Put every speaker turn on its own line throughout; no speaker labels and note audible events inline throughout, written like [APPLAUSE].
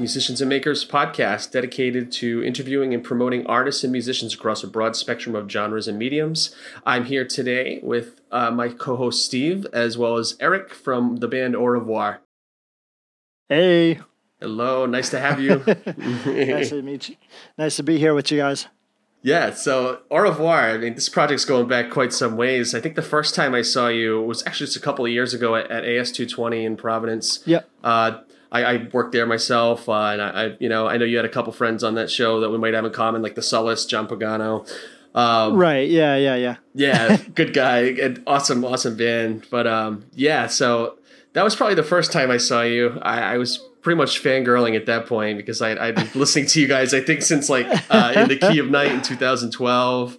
are live with Musicians and Makers podcast dedicated to interviewing and promoting artists and musicians across a broad spectrum of genres and mediums. I'm here today with uh, my co host Steve, as well as Eric from the band Au revoir.
Hey.
Hello, nice to have you. [LAUGHS]
nice to meet you. Nice to be here with you guys.
Yeah, so au revoir. I mean, this project's going back quite some ways. I think the first time I saw you was actually just a couple of years ago at, at AS220 in Providence.
Yep.
Uh, I, I worked there myself, uh, and I, I, you know, I know you had a couple friends on that show that we might have in common, like the Solace, John Pagano.
Um, right. Yeah. Yeah. Yeah.
yeah. [LAUGHS] Good guy. And awesome. Awesome band. But um, yeah. So that was probably the first time I saw you. I, I was pretty much fangirling at that point because I, I'd been listening to you guys. I think since like uh, in the Key of [LAUGHS] Night in 2012.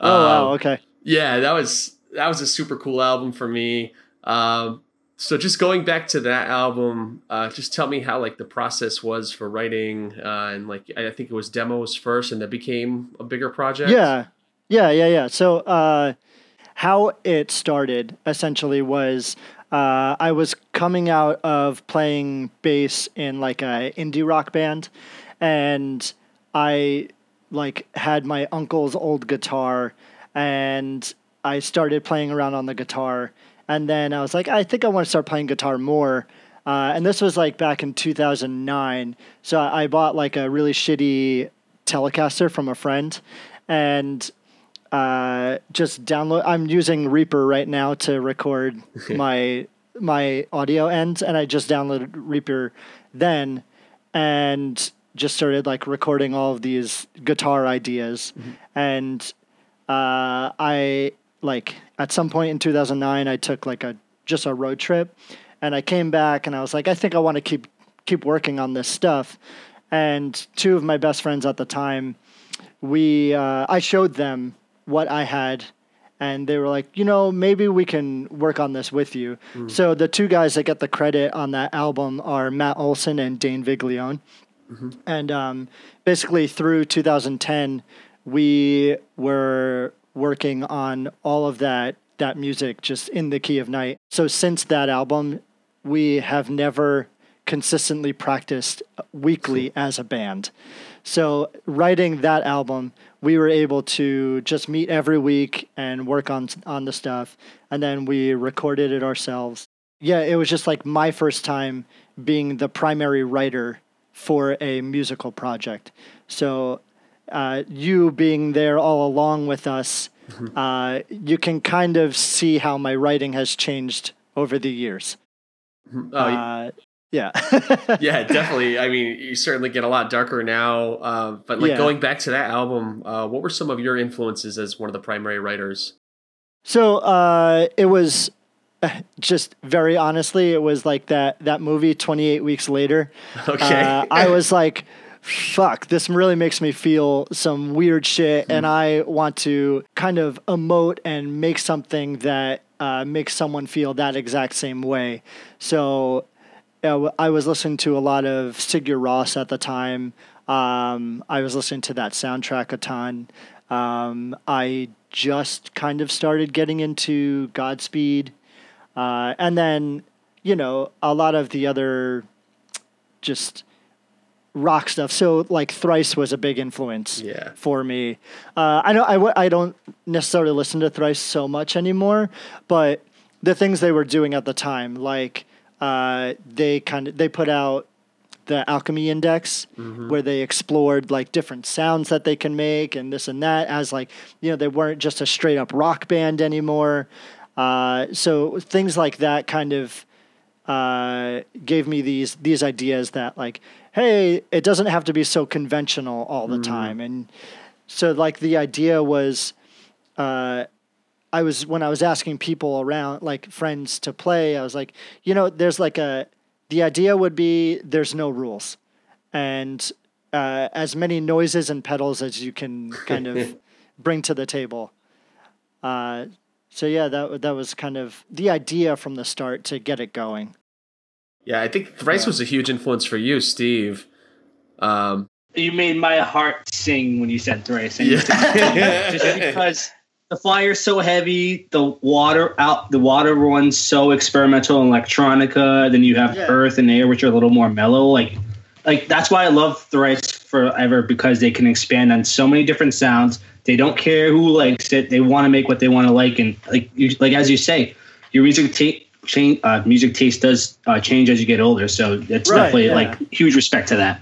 Oh um, wow. Okay.
Yeah. That was that was a super cool album for me. Um, so just going back to that album, uh, just tell me how like the process was for writing, uh, and like I think it was demos first, and that became a bigger project.
Yeah, yeah, yeah, yeah. So uh, how it started essentially was uh, I was coming out of playing bass in like a indie rock band, and I like had my uncle's old guitar, and I started playing around on the guitar and then I was like, I think I want to start playing guitar more. Uh, and this was like back in 2009. So I bought like a really shitty Telecaster from a friend and uh, just download. I'm using Reaper right now to record [LAUGHS] my my audio ends, and I just downloaded Reaper then and just started like recording all of these guitar ideas. Mm-hmm. And uh, I like at some point in 2009 i took like a just a road trip and i came back and i was like i think i want to keep keep working on this stuff and two of my best friends at the time we uh, i showed them what i had and they were like you know maybe we can work on this with you mm. so the two guys that get the credit on that album are matt olson and dane viglione mm-hmm. and um, basically through 2010 we were working on all of that that music just in the key of night. So since that album, we have never consistently practiced weekly as a band. So writing that album, we were able to just meet every week and work on on the stuff and then we recorded it ourselves. Yeah, it was just like my first time being the primary writer for a musical project. So uh, you being there all along with us, mm-hmm. uh, you can kind of see how my writing has changed over the years.
Mm-hmm. Oh, uh, yeah. [LAUGHS] yeah, definitely. [LAUGHS] I mean, you certainly get a lot darker now. Uh, but like yeah. going back to that album, uh, what were some of your influences as one of the primary writers?
So uh, it was [LAUGHS] just very honestly, it was like that that movie Twenty Eight Weeks Later.
Okay,
I was like fuck, this really makes me feel some weird shit, mm. and I want to kind of emote and make something that uh, makes someone feel that exact same way. So uh, I was listening to a lot of Sigur Rós at the time. Um, I was listening to that soundtrack a ton. Um, I just kind of started getting into Godspeed. Uh, and then, you know, a lot of the other just rock stuff. So like Thrice was a big influence
yeah.
for me. Uh, I know I w- I don't necessarily listen to Thrice so much anymore, but the things they were doing at the time, like uh, they kind of they put out the Alchemy Index, mm-hmm. where they explored like different sounds that they can make and this and that. As like you know they weren't just a straight up rock band anymore. Uh, so things like that kind of uh, gave me these these ideas that like hey, it doesn't have to be so conventional all the mm. time. And so, like, the idea was, uh, I was, when I was asking people around, like friends to play, I was like, you know, there's like a, the idea would be there's no rules. And uh, as many noises and pedals as you can kind of [LAUGHS] bring to the table. Uh, so yeah, that that was kind of the idea from the start to get it going.
Yeah, I think Thrice yeah. was a huge influence for you, Steve. Um,
you made my heart sing when you said Thrice. Yeah. just [LAUGHS] because the flyer's so heavy, the water out, the water runs so experimental and electronica. Then you have yeah. Earth and Air, which are a little more mellow. Like like that's why I love Thrice Forever because they can expand on so many different sounds. They don't care who likes it. They want to make what they want to like, and like you, like as you say, your music taste change. Uh, music taste does uh, change as you get older, so it's
Right,
definitely
yeah.
like huge respect to that.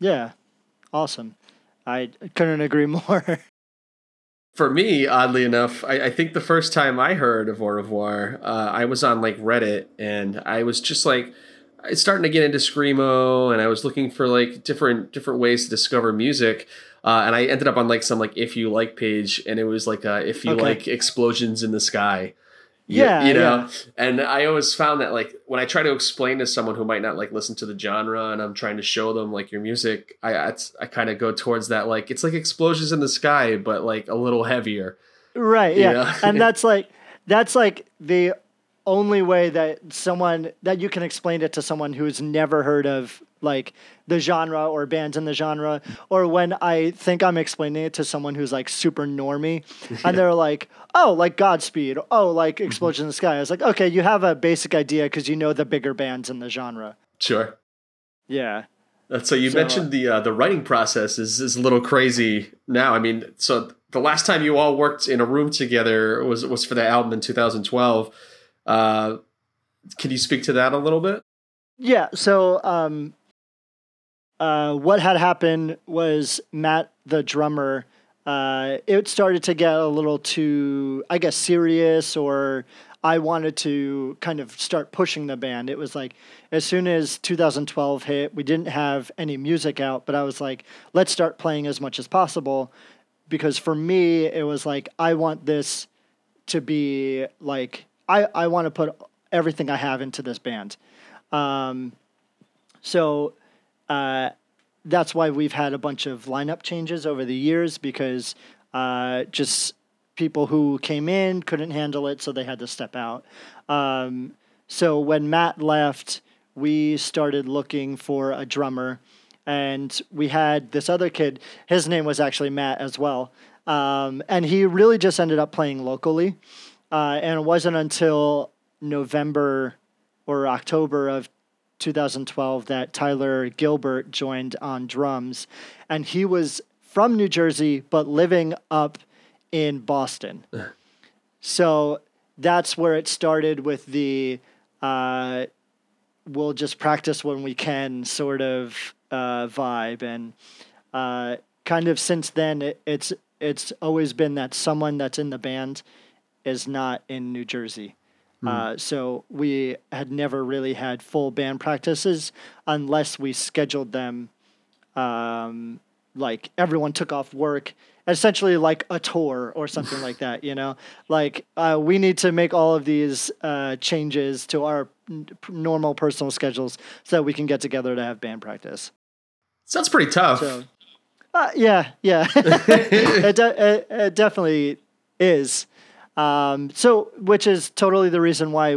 Yeah, awesome. I couldn't agree [LAUGHS] more.
For me, oddly enough, I, I think the first time I heard of Au revoir, uh, I was on like Reddit, and I was just like, I starting to get into screamo, and I was looking for like different different ways to discover music, uh, and I ended up on like some like if you like page, and it was like uh, if you
Okay.
like explosions in the sky.
Yeah,
you know,
yeah.
and I always found that like when I try to explain to someone who might not like listen to the genre, and I'm trying to show them like your music, I I, I kind of go towards that like it's like explosions in the sky, but like a little heavier.
Right. Yeah.
Yeah.
and that's like that's like the only way that someone that you can explain it to someone who's never heard of like the genre or bands in the genre or when I think I'm explaining it to someone who's like super normy and they're like, "Oh, like Godspeed. Oh, like Explosion in the Sky." I was like, "Okay, you have a basic idea cuz you know the bigger bands in the genre."
Sure.
Yeah.
So you
So,
mentioned the uh, the writing process is is a little crazy now. I mean, so the last time you all worked in a room together was was for the album in 2012. Uh, can you speak to that a little bit?
Yeah. So, um, uh, what had happened was Matt, the drummer, uh, it started to get a little too, I guess, serious, or I wanted to kind of start pushing the band. It was like, as soon as 2012 hit, we didn't have any music out, but I was like, let's start playing as much as possible. Because for me, it was like, I want this to be like, I, I want to put everything I have into this band. Um, so uh, that's why we've had a bunch of lineup changes over the years because uh, just people who came in couldn't handle it, so they had to step out. Um, so when Matt left, we started looking for a drummer, and we had this other kid. His name was actually Matt as well, um, and he really just ended up playing locally. Uh, and it wasn't until November or October of 2012 that Tyler Gilbert joined on drums. And he was from New Jersey, but living up in Boston. [LAUGHS] so that's where it started with the uh, we'll just practice when we can sort of uh, vibe. And uh, kind of since then, it, it's it's always been that someone that's in the band is not in New Jersey. Uh, so we had never really had full band practices unless we scheduled them um, like everyone took off work essentially like a tour or something like that you know? Like uh, we need to make all of these uh, changes to our n- normal personal schedules so that we can get together to have band practice.
Sounds pretty tough.
so uh, yeah yeah. [LAUGHS] It, de- it, it definitely is um, so which is totally the reason why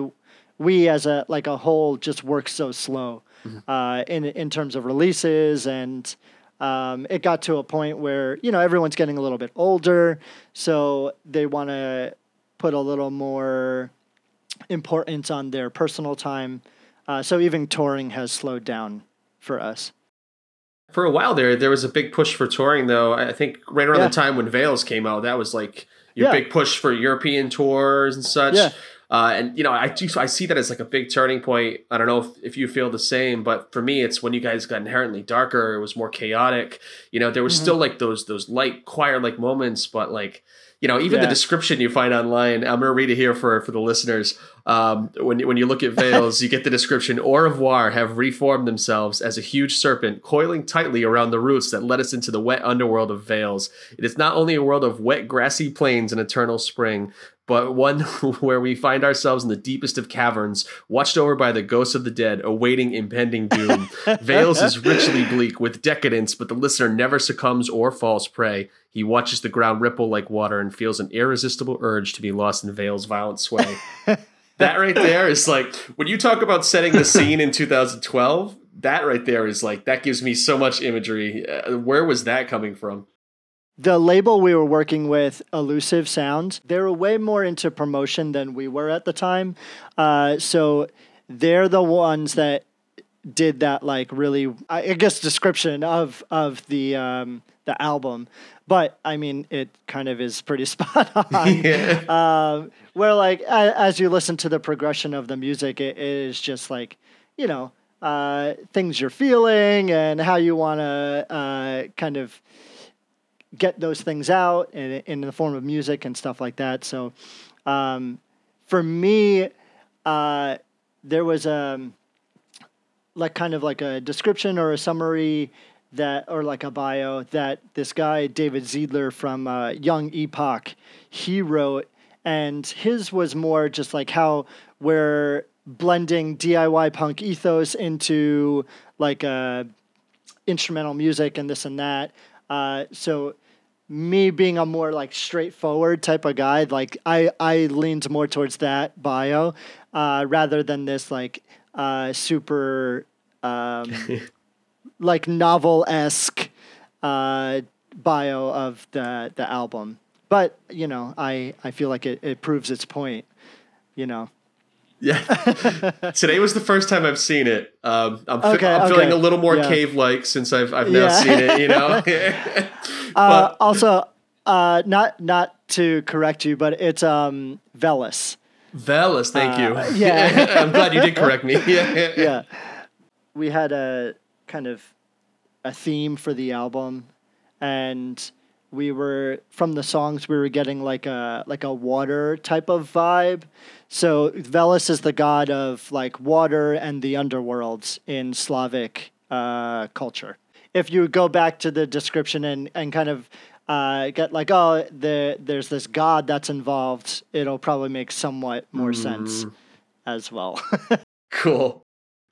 we as a like a whole just work so slow uh, in in terms of releases. And um, it got to a point where you know everyone's getting a little bit older. So they want to put a little more importance on their personal time. Uh, so even touring has slowed down for us.
For a while there, there was a big push for touring, though. I think right around
Yeah.
the time when Veils came out, that was like your
Yeah.
big push for European tours and such.
Yeah.
Uh, and you know, I do I see that as like a big turning point. I don't know if, if you feel the same, but for me, it's when you guys got inherently darker. It was more chaotic. You know, there was
Mm-hmm.
still like those those light choir like moments, but like you know, even the description you find online. I'm gonna read it here for for the listeners. Um, when you- when you look at Veils, you get the description: Au revoir have reformed themselves as a huge serpent, coiling tightly around the roots that led us into the wet underworld of Veils. It is not only a world of wet, grassy plains and eternal spring, but one [LAUGHS] where we find ourselves in the deepest of caverns, watched over by the ghosts of the dead, awaiting impending doom. [LAUGHS] Vales is richly bleak with decadence, but the listener never succumbs or falls prey. He watches the ground ripple like water and feels an irresistible urge to be lost in Vale's violent sway. [LAUGHS] that right there is like when you talk about setting the scene in 2012. That right there is like that gives me so much imagery. Uh, where was that coming from?
The label we were working with, Elusive Sounds, they were way more into promotion than we were at the time. Uh, so they're the ones that did that like really I guess description of of the um, the album, but I mean it kind of is pretty [LAUGHS] spot on. [LAUGHS]
Yeah.
um, where like a, as you listen to the progression of the music, it, it is just like you know uh, things you're feeling and how you want to uh, kind of get those things out in, in the form of music and stuff like that. So um, for me, uh, there was a like kind of like a description or a summary that or like a bio that this guy David Ziedler from uh, Young Epoch he wrote and his was more just like how we're blending DIY punk ethos into like uh, instrumental music and this and that. Uh, so me being a more like straightforward type of guy, like I I leaned more towards that bio uh, rather than this like uh, super um, [LAUGHS] like novel esque uh, bio of the the album. But you know, I I feel like it, it proves its point. You know.
Yeah. [LAUGHS] Today was the first time I've seen it. Um, I'm,
Okay,
I'm feeling a little more
Yeah.
cave-like since I've I've now
Yeah.
seen it. You know. [LAUGHS] [LAUGHS]
Uh,
but
also, uh, not not to correct you, but it's um Veles.
Velas, thank
Uh,
you. [LAUGHS]
yeah.
I'm glad you did correct me. [LAUGHS] Yeah.
yeah. We had a kind of a theme for the album and we were from the songs we were getting like a like a water type of vibe. So Veles is the god of like water and the underworlds in Slavic uh, culture. If you go back to the description and, and kind of uh, get like, oh, the, there's this god that's involved, it'll probably make somewhat more sense as well. [LAUGHS]
Cool.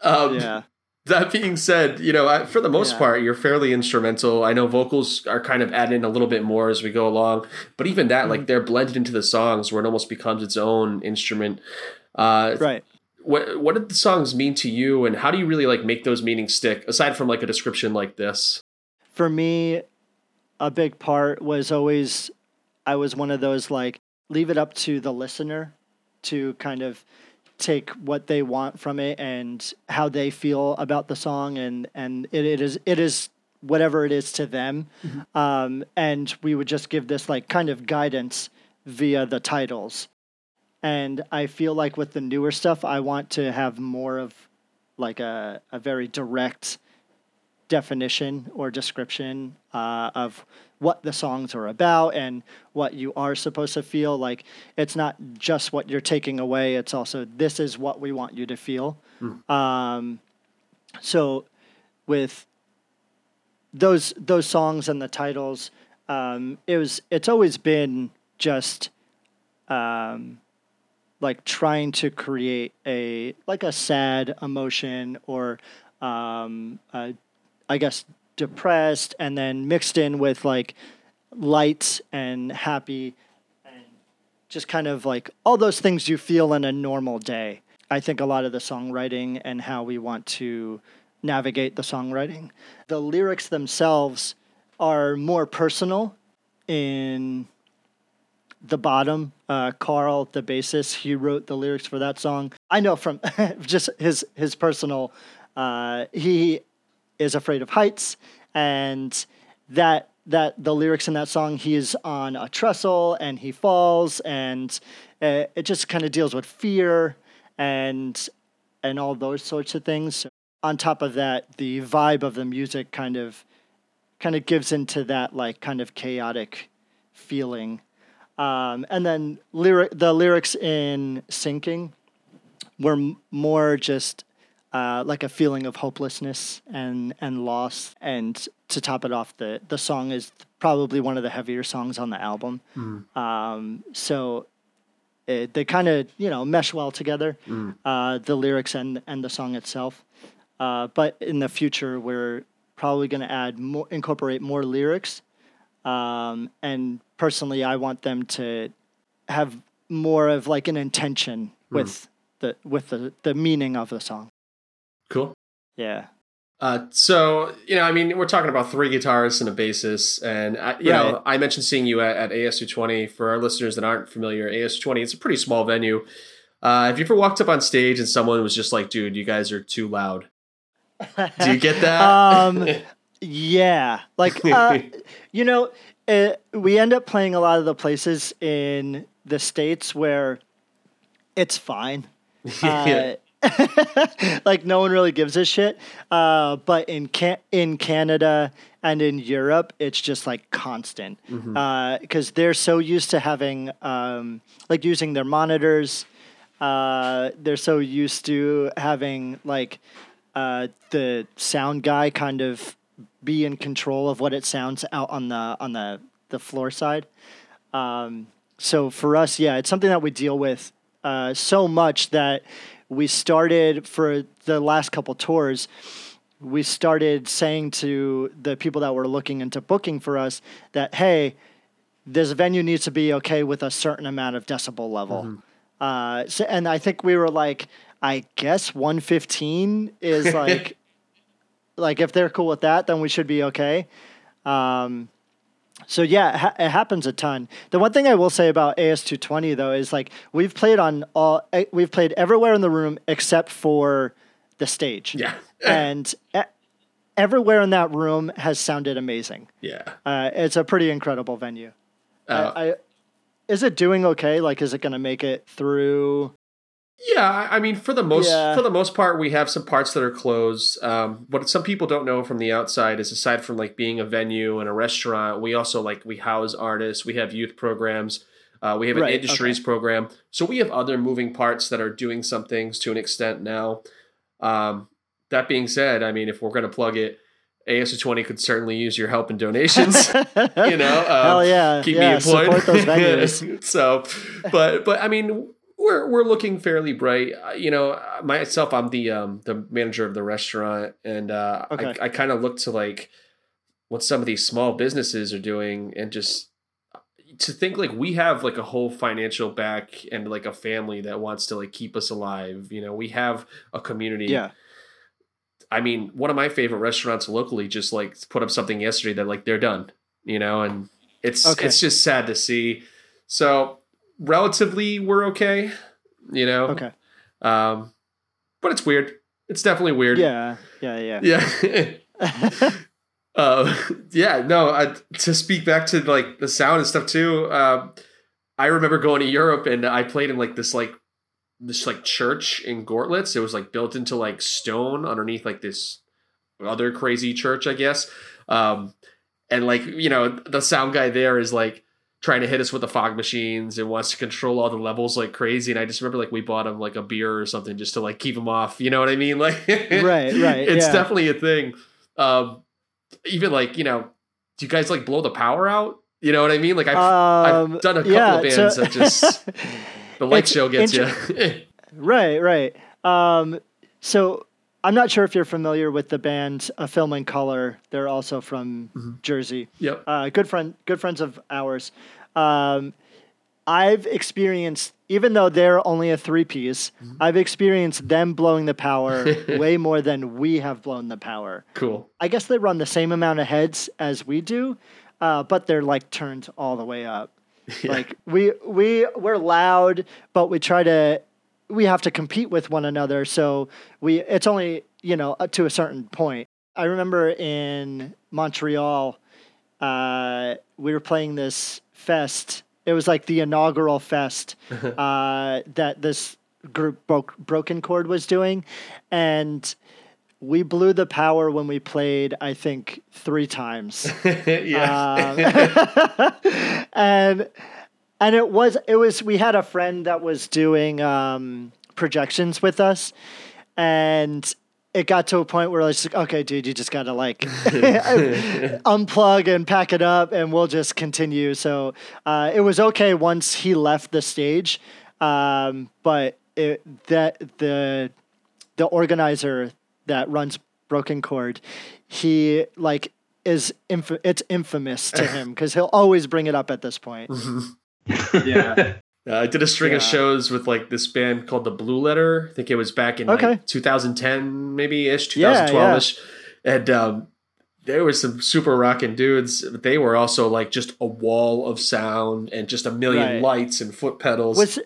Um,
yeah.
That being said, you know, I, for the most
Yeah.
part, you're fairly instrumental. I know vocals are kind of added in a little bit more as we go along, but even that,
Mm-hmm.
like, they're blended into the songs where it almost becomes its own instrument. Uh,
Right.
What what did the songs mean to you, and how do you really like make those meanings stick? Aside from like a description like this,
for me, a big part was always I was one of those like leave it up to the listener to kind of take what they want from it and how they feel about the song and and it, it is it is whatever it is to them. Um, and we would just give this like kind of guidance via the titles and i feel like with the newer stuff i want to have more of like a, a very direct definition or description uh, of what the songs are about and what you are supposed to feel. Like it's not just what you're taking away; it's also this is what we want you to feel. Um, so, with those those songs and the titles, um, it was it's always been just um, like trying to create a like a sad emotion or um, a I guess depressed and then mixed in with like light and happy and just kind of like all those things you feel in a normal day. I think a lot of the songwriting and how we want to navigate the songwriting. The lyrics themselves are more personal in the bottom. Uh, Carl, the bassist, he wrote the lyrics for that song. I know from [LAUGHS] just his his personal. Uh, he is afraid of heights, and that that the lyrics in that song, he is on a trestle and he falls, and uh, it just kind of deals with fear and and all those sorts of things. On top of that, the vibe of the music kind of kind of gives into that like kind of chaotic feeling. Um, and then lyric the lyrics in sinking were m- more just uh, like a feeling of hopelessness and and loss. And to top it off, the the song is probably one of the heavier songs on the album. Um, so it, they kind of you know mesh well together, uh, the lyrics and and the song itself. Uh, but in the future, we're probably going to add more, incorporate more lyrics. Um, and personally, I want them to have more of like an intention with the with the the meaning of the song.
cool.
Yeah.
Uh, so you know, I mean, we're talking about three guitarists and a bassist, and I, you
Right.
know, I mentioned seeing you at, at AS220. For our listeners that aren't familiar, AS220 it's a pretty small venue. Uh, have you ever walked up on stage and someone was just like, "Dude, you guys are too loud"? Do you get that? [LAUGHS]
Um, [LAUGHS] yeah, like uh, [LAUGHS] you know, uh we end up playing a lot of the places in the states where it's fine. [LAUGHS]
Yeah.
Uh, [LAUGHS] like no one really gives a shit. Uh, but in can- in Canada and in Europe, it's just like constant because they're so used to having um, like using their monitors. Uh, they're so used to having like uh, the sound guy kind of be in control of what it sounds out on the on the the floor side. Um, so for us, yeah, it's something that we deal with uh, so much that we started for the last couple tours. We started saying to the people that were looking into booking for us that hey, this venue needs to be okay with a certain amount of decibel level. Uh, so, and I think we were like, I guess 115 is [LAUGHS] like, like if they're cool with that, then we should be okay. Um, so yeah, it, ha- it happens a ton. The one thing I will say about AS220 though is like we've played on all, eh, we've played everywhere in the room except for the stage.
yeah. [LAUGHS]
and everywhere in that room has sounded amazing.
Yeah.
Uh, it's a pretty incredible venue.
Uh,
I, I, is it doing okay? Like, is it going to make it through?
Yeah, I mean, for the most
Yeah.
for the most part, we have some parts that are closed. Um, what some people don't know from the outside is, aside from like being a venue and a restaurant, we also like we house artists. We have youth programs. Uh, we have an
Right,
industries program. So we have other moving parts that are doing some things to an extent now. Um, that being said, I mean, if we're going to plug it, AS220 could certainly use your help and donations. [LAUGHS] you know, um,
Hell yeah,
keep
yeah,
me employed.
support those venues. [LAUGHS]
so, but but I mean, we're we're looking fairly bright. Uh, You know, myself, I'm the um the manager of the restaurant, and uh,
Okay.
I I kind of look to like what some of these small businesses are doing, and just to think like we have like a whole financial back and like a family that wants to like keep us alive. You know, we have a community.
yeah,
I mean, one of my favorite restaurants locally just like put up something yesterday that like they're done, you know, and it's
Okay.
it's just sad to see. So relatively, we're okay, you know.
okay,
Um, but it's weird. It's definitely weird.
yeah, yeah, yeah.
Yeah. [LAUGHS] uh, yeah. No. I, to speak back to like the sound and stuff too. Um, I remember going to Europe and I played in like this like this like church in Gorlitz. It was like built into like stone underneath like this other crazy church, I guess. Um, and like you know, the sound guy there is like trying to hit us with the fog machines and wants to control all the levels like crazy. And I just remember like we bought him like a beer or something just to like keep him off. You know what I mean? [LAUGHS] Like
Right, right,
It's
yeah.
definitely a thing. Um, even like you know, do you guys like blow the power out? You know what I mean? Like I've
Um,
I've done a couple
yeah,
of bands
so-
that just [LAUGHS] the light show gets you. [LAUGHS]
Right, right. Um, so I'm not sure if you're familiar with the band A Film in Color. They're also from
Mm-hmm.
Jersey.
yep.
Uh, good friend, good friends of ours. Um, I've experienced, even though they're only a three piece,
Mm-hmm.
I've experienced them blowing the power [LAUGHS] way more than we have blown the power.
Cool.
I guess they run the same amount of heads as we do, uh, but they're like turned all the way up. [LAUGHS] Like we we we're loud, but we try to we have to compete with one another. So we it's only you know up to a certain point. I remember in Montreal, uh, we were playing this fest. It was like the inaugural fest [LAUGHS] uh, that this group broke, Broken Chord was doing, and we blew the power when we played. I think three times [LAUGHS]
yeah.
um, [LAUGHS] and and it was it was we had a friend that was doing um, projections with us, and it got to a point where I was like, okay, dude, you just gotta like [LAUGHS] unplug and pack it up, and we'll just continue. So uh, it was okay once he left the stage, um, but it, that the the organizer that runs Broken Chord, he like is inf- it's infamous to him because he'll always bring it up at this point.
Yeah. [LAUGHS]
Uh, I did a string of shows with like this band called the Blue Letter. I think it was back in
Okay.
like 2010, maybe ish, 2012 ish. And um, there was some super rocking dudes. But they were also like just a wall of sound and just a million
Right.
lights and foot pedals.
Was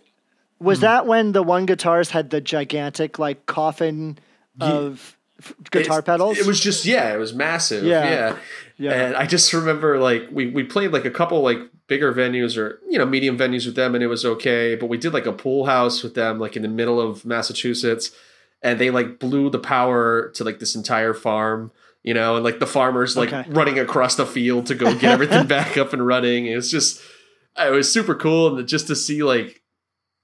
was that when the one guitarist had the gigantic like coffin of guitar
It's-
pedals.
It was just yeah, it was massive.
Yeah.
Yeah.
yeah.
And I just remember like we we played like a couple like bigger venues or you know medium venues with them and it was okay, but we did like a pool house with them like in the middle of Massachusetts and they like blew the power to like this entire farm, you know, and like the farmers like
Okay.
running across the field to go get everything [LAUGHS] back up and running. It was just it was super cool and just to see like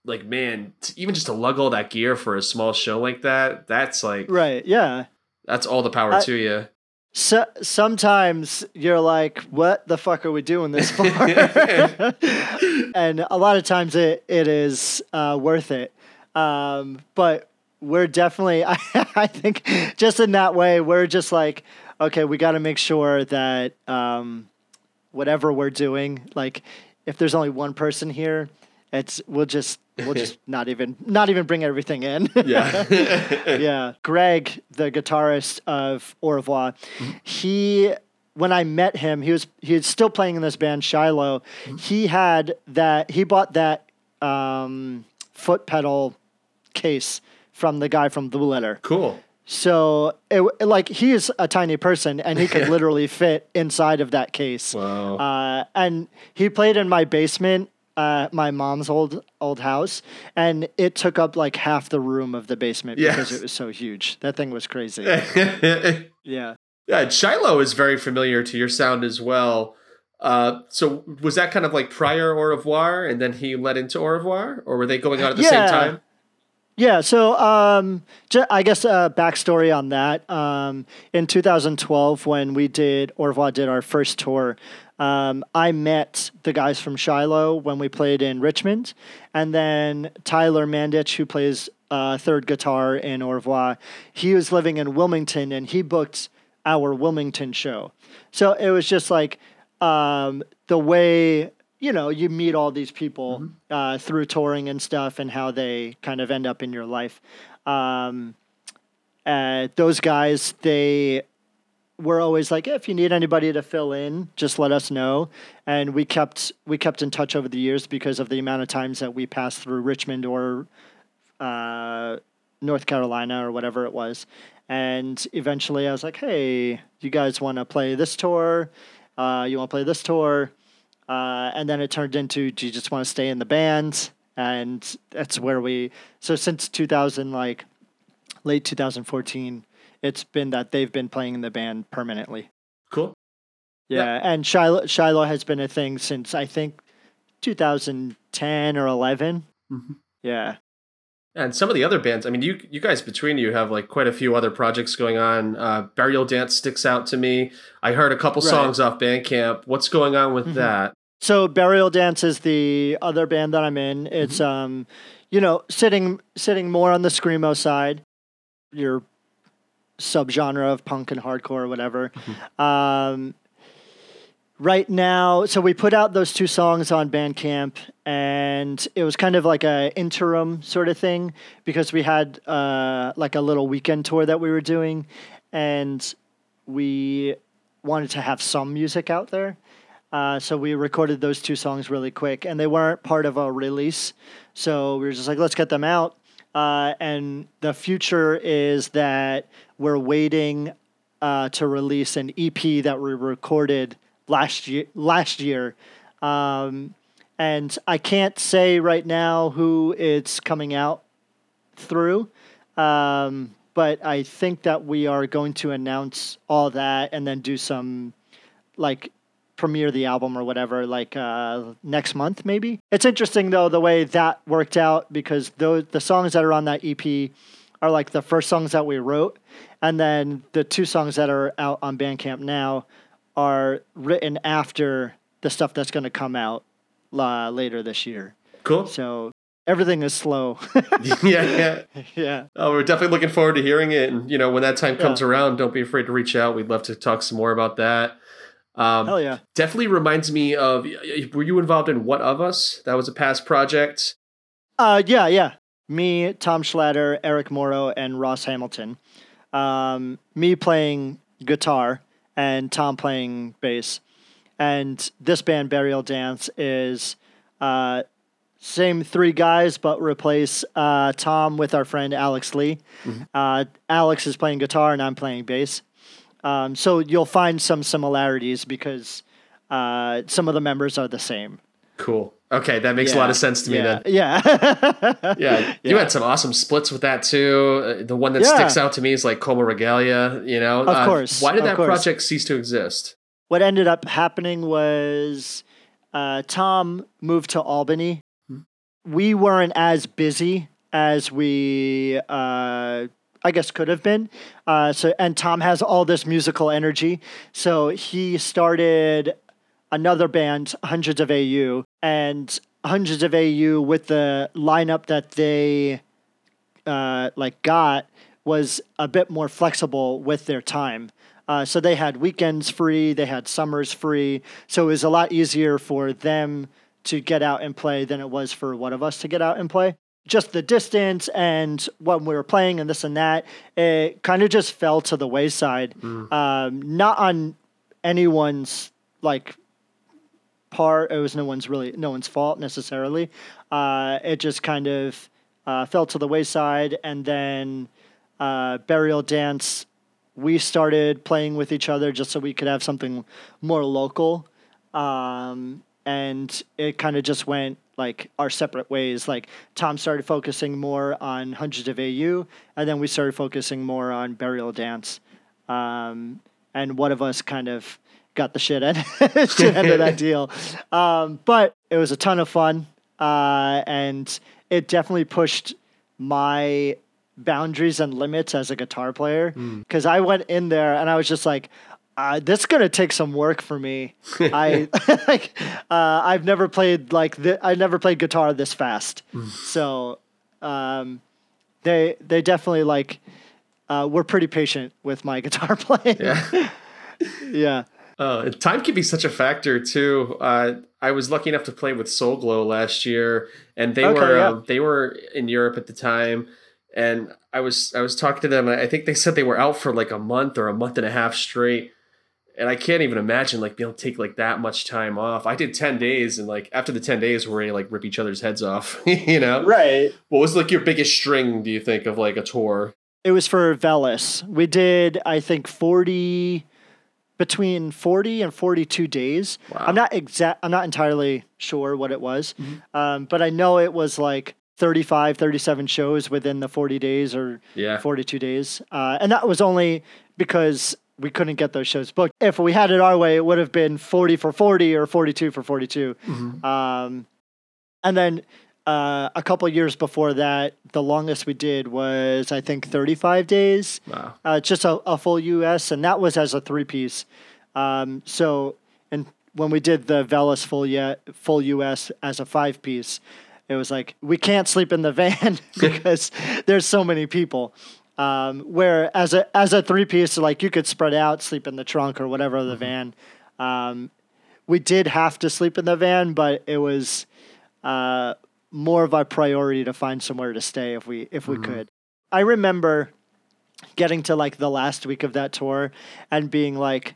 like man, t- even just to lug all that gear for a small show like that, that's like
right. Yeah.
that's all the power
I-
to you.
So, sometimes you're like, "What the fuck are we doing this for?" [LAUGHS] and a lot of times it it is uh, worth it. Um, but we're definitely, I, [LAUGHS] I think, just in that way, we're just like, okay, we got to make sure that um, whatever we're doing, like, if there's only one person here, it's we'll just we'll just [LAUGHS] not even not even bring everything in.
Yeah. [LAUGHS]
yeah. Greg, the guitarist of Au revoir, he when I met him, he was he was still playing in this band Shiloh. He had that he bought that um, foot pedal case from the guy from Blue Letter.
cool.
So it like he is a tiny person and he could [LAUGHS] literally fit inside of that case.
Wow.
Uh, and he played in my basement, uh, my mom's old old house, and it took up like half the room of the basement
Yes.
because it was so huge. That thing was crazy. [LAUGHS]
yeah,
yeah.
Shiloh is very familiar to your sound as well. Uh, so was that kind of like prior Au revoir, and then he led into Au revoir, or were they going on at the
Yeah.
same time?
Yeah, so um, ju- I guess uh, backstory on that. Um, in 2012, when we did Au revoir did our first tour, um, I met the guys from Shiloh when we played in Richmond, and then Tyler Mandich, who plays uh, third guitar in Au revoir, he was living in Wilmington, and he booked our Wilmington show. So it was just like um, the way you know you meet all these people uh, through touring and stuff, and how they kind of end up in your life. Um, uh, those guys, they were always like, if you need anybody to fill in, just let us know. And we kept we kept in touch over the years because of the amount of times that we passed through Richmond or uh, North Carolina or whatever it was. And eventually, I was like, "Hey, you guys want to play this tour? Uh, you want to play this tour?" Uh, and then it turned into, "Do you just want to stay in the band?" And that's where we. So since 2000, like late 2014, it's been that they've been playing in the band permanently.
Cool.
Yeah, and Shiloh Shiloh has been a thing since I think 2010 or 11.
Mhm.
Yeah.
And some of the other bands, I mean, you you guys between you have like quite a few other projects going on. Uh, Burial Dance sticks out to me. I heard a couple
Right.
songs off Bandcamp. What's going on with
Mhm.
that?
So Burial Dance is the other band that I'm in. It's um, you know, sitting sitting more on the screamo side. Your subgenre of punk and hardcore or whatever. Um, right now, so we put out those two songs on Bandcamp, and it was kind of like a interim sort of thing because we had uh, like a little weekend tour that we were doing, and we wanted to have some music out there. Uh, so we recorded those two songs really quick, and they weren't part of a release. So we were just like, let's get them out. Uh, and the future is that we're waiting uh, to release an EP that we recorded last year. Last year, um, and I can't say right now who it's coming out through. Um, but I think that we are going to announce all that and then do some like premiere the album or whatever like uh, next month maybe. It's interesting though the way that worked out because those the songs that are on that EP are like the first songs that we wrote and then the two songs that are out on Bandcamp now are written after the stuff that's going to come out uh, later this year.
Cool.
So everything is slow. [LAUGHS] [LAUGHS]
yeah, yeah.
yeah.
Oh, we're definitely looking forward to hearing it. And you know, when that time comes
Yeah.
around, don't be afraid to reach out. We'd love to talk some more about that. Um,
Hell yeah.
definitely reminds me of. Were you involved in What of Us? That was a past project.
Uh, yeah, yeah. Me, Tom Schlatter, Eric Morrow, and Ross Hamilton. Um, me playing guitar and Tom playing bass. And this band, Burial Dance, is uh, same three guys, but replace uh, Tom with our friend Alex Lee. Uh, Alex is playing guitar and I'm playing bass. Um, so you'll find some similarities because uh, some of the members are the same.
Cool. Okay, that makes a lot of sense to me
yeah.
then.
Yeah.
Yeah, [LAUGHS] you had some awesome splits with that too. Uh, the one that
Yeah.
sticks out to me is like Coma Regalia. You know,
Of course,
Why did that
course.
project cease to exist?
what ended up happening was uh, Tom moved to Albany. We weren't as busy as we, uh, I guess, could have been. Uh, so, and Tom has all this musical energy, so he started another band, Hundreds of AU, and Hundreds of AU with the lineup that they uh, like got was a bit more flexible with their time. Uh, so they had weekends free, they had summers free, so it was a lot easier for them to get out and play than it was for one of us to get out and play. Just the distance and when we were playing and this and that, it kind of just fell to the wayside. Um, not on anyone's like part. It was no one's really no one's fault necessarily. Uh, it just kind of uh, fell to the wayside, and then uh, burial dance. We started playing with each other just so we could have something more local, um, and it kind of just went like our separate ways. Like Tom started focusing more on hundreds of AU, and then we started focusing more on burial dance. Um, and one of us kind of got the shit end, [LAUGHS] shit end of that [LAUGHS] deal. Um, but it was a ton of fun, uh, and it definitely pushed my boundaries and limits as a guitar player because I went in there and I was just like. Uh, this is gonna take some work for me. [LAUGHS] I like. Uh, I've never played like th- I never played guitar this fast. So, um, they they definitely like uh, were pretty patient with my guitar playing.
Yeah.
yeah.
Uh, time can be such a factor too. Uh, I was lucky enough to play with Soul Glo last year, and they
Okay,
were
yeah.
um, they were in Europe at the time, and I was I was talking to them, and I think they said they were out for like a month or a month and a half straight, and I can't even imagine like being able to take like that much time off. I did ten days, and like after the ten days, we're ready to like rip each other's heads off. [LAUGHS] you know,
Right.
what was like your biggest string? Do you think of like a tour?
It was for Veles. We did, I think, 40, between 40 and 42 days.
Wow.
I'm not exact, I'm not entirely sure what it was, um, but I know it was like 35, 37 shows within the 40 days or
Yeah,
42 days. Uh, and that was only because we couldn't get those shows booked. If we had it our way, it would have been 40 for 40 or 42 for 42. Um, and then uh, a couple years before that, the longest we did was, I think, 35 days,
wow.
uh, just a, a full US, and that was as a three piece. Um, so, and when we did the Veles full, yet, full US as a five piece, it was like, we can't sleep in the [LAUGHS] van [LAUGHS] because there's so many people. Um, where as a as a three piece, like you could spread out, sleep in the trunk or whatever of the van. Um, we did have to sleep in the van, but it was uh, more of a priority to find somewhere to stay if we if we could. I remember getting to like the last week of that tour and being like,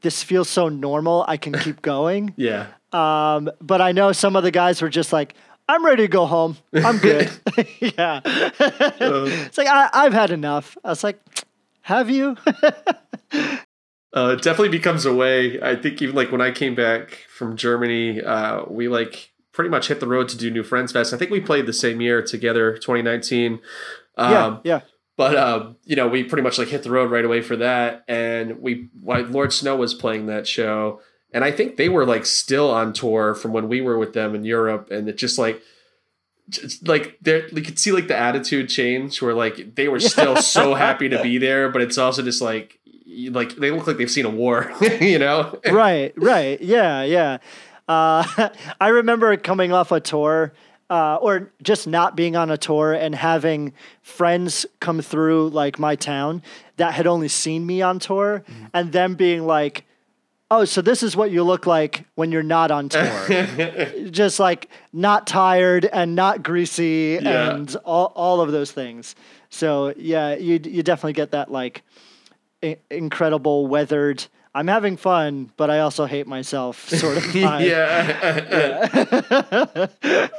"This feels so normal. I can keep [LAUGHS] going."
Yeah.
Um, but I know some of the guys were just like, I'm ready to go home. I'm [LAUGHS] good. [LAUGHS] yeah. it's like, I, I've had enough. I was like, have you?
Uh, it definitely becomes a way. I think even like when I came back from Germany, uh, we like pretty much hit the road to do New Friends Fest. I think we played the same year together, 2019. Um,
yeah. Yeah.
But um, you know, we pretty much like hit the road right away for that, and we Lord Snow was playing that show, and I think they were like still on tour from when we were with them in Europe, and it just like. Just, like there, you could see like the attitude change where like they were still [LAUGHS] so happy to be there, but it's also just like like they look like they've seen a war, [LAUGHS] you know?
right, right. Yeah, yeah. Uh, [LAUGHS] I remember coming off a tour, uh, or just not being on a tour and having friends come through like my town that had only seen me on tour, and them being like, "Oh, so this is what you look like when you're not on tour." [LAUGHS] just like not tired and not greasy
Yeah.
and all, all of those things. So yeah, you you definitely get that like i- incredible weathered I'm having fun, but I also hate myself, sort of. [LAUGHS] vibe. [LAUGHS]
yeah.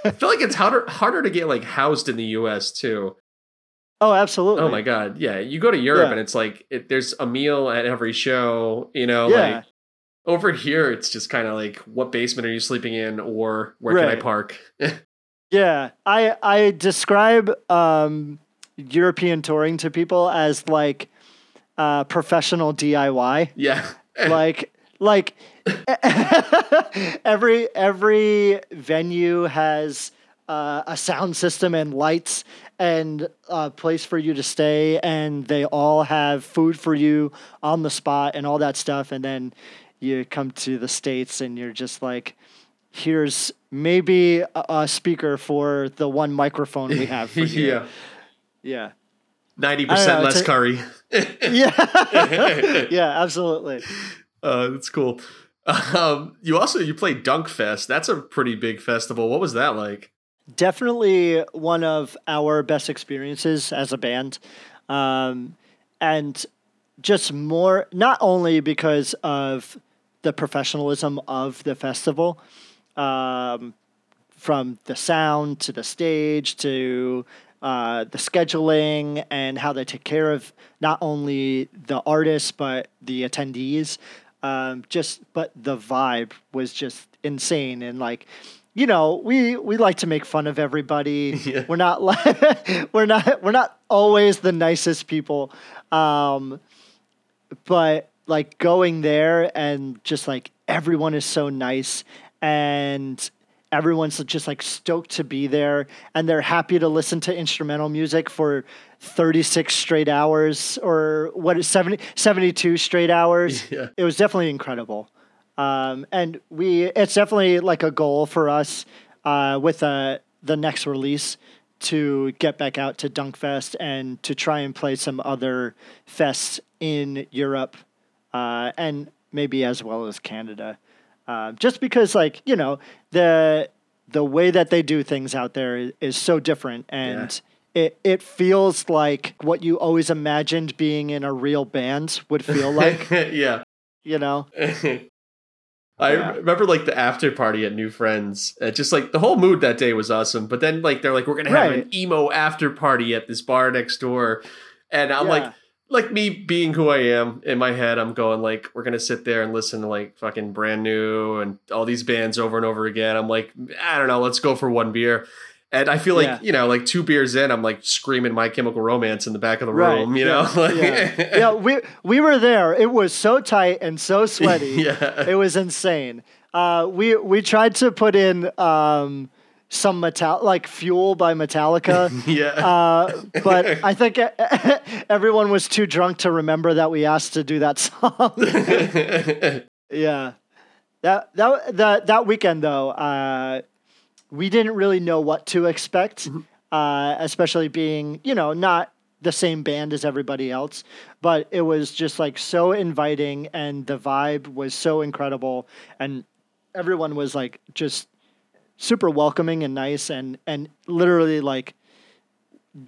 I feel like it's harder harder to get like housed in the US too.
oh, absolutely.
Oh my god. Yeah. You go to Europe
Yeah.
and it's like it, there's a meal at every show, you know,
Yeah.
like over here it's just kind of like what basement are you sleeping in or where can I park? [LAUGHS]
Yeah, I I describe um, European touring to people as like uh, professional DIY.
yeah. [LAUGHS]
like like [LAUGHS] every every venue has uh, a sound system and lights and a place for you to stay and they all have food for you on the spot and all that stuff and then you come to the states and you're just like here's maybe a, a speaker for the one microphone we have for [LAUGHS] you.
yeah.
yeah
Ninety percent less curry. [LAUGHS]
yeah [LAUGHS] yeah absolutely
Uh, that's cool. Um, you also you played Dunk Fest. That's a pretty big festival. What was that like?
definitely one of our best experiences as a band um, and just more not only because of the professionalism of the festival um, from the sound to the stage to uh, the scheduling and how they take care of not only the artists but the attendees. Um, just but the vibe was just insane. And like you know we we like to make fun of everybody. [LAUGHS]
Yeah.
we're not [LAUGHS] like we're not we're not always the nicest people. Um but like going there and just like everyone is so nice. And everyone's just like stoked to be there and they're happy to listen to instrumental music for 36 straight hours or what is 70 72 straight hours [LAUGHS]
Yeah.
it was definitely incredible um, and we it's definitely like a goal for us uh, with uh, the next release to get back out to Dunkfest and to try and play some other fests in Europe uh, and maybe as well as Canada. Uh, just because, like you know, the the way that they do things out there is, is so different, and it it feels like what you always imagined being in a real band would feel [LAUGHS] like.
yeah.
you know, [LAUGHS]
I
Yeah.
remember like the after party at New Friends. Uh, just like the whole mood that day was awesome. But then like they're like, we're gonna have
Right.
an emo after party at this bar next door, and I'm
Yeah.
like me being who I am in my head, I'm going like, we're gonna sit there and listen to like fucking brand new and all these bands over and over again. I'm like, I don't know, let's go for one beer. And I feel like
Yeah.
you know, like two beers in, I'm like screaming "My Chemical Romance" in the back of the
Right,
room. You
yeah,
know, [LAUGHS] like,
yeah. yeah, we we were there. It was so tight and so sweaty. [LAUGHS]
yeah.
It was insane. Uh, we we tried to put in um, some metal like fuel by Metallica. [LAUGHS]
yeah.
Uh, but I think [LAUGHS] everyone was too drunk to remember that we asked to do that song. [LAUGHS] yeah, that that that that weekend though, uh, we didn't really know what to expect, uh, especially being you know not the same band as everybody else, but it was just like so inviting, and the vibe was so incredible, and everyone was like just super welcoming and nice, and and literally like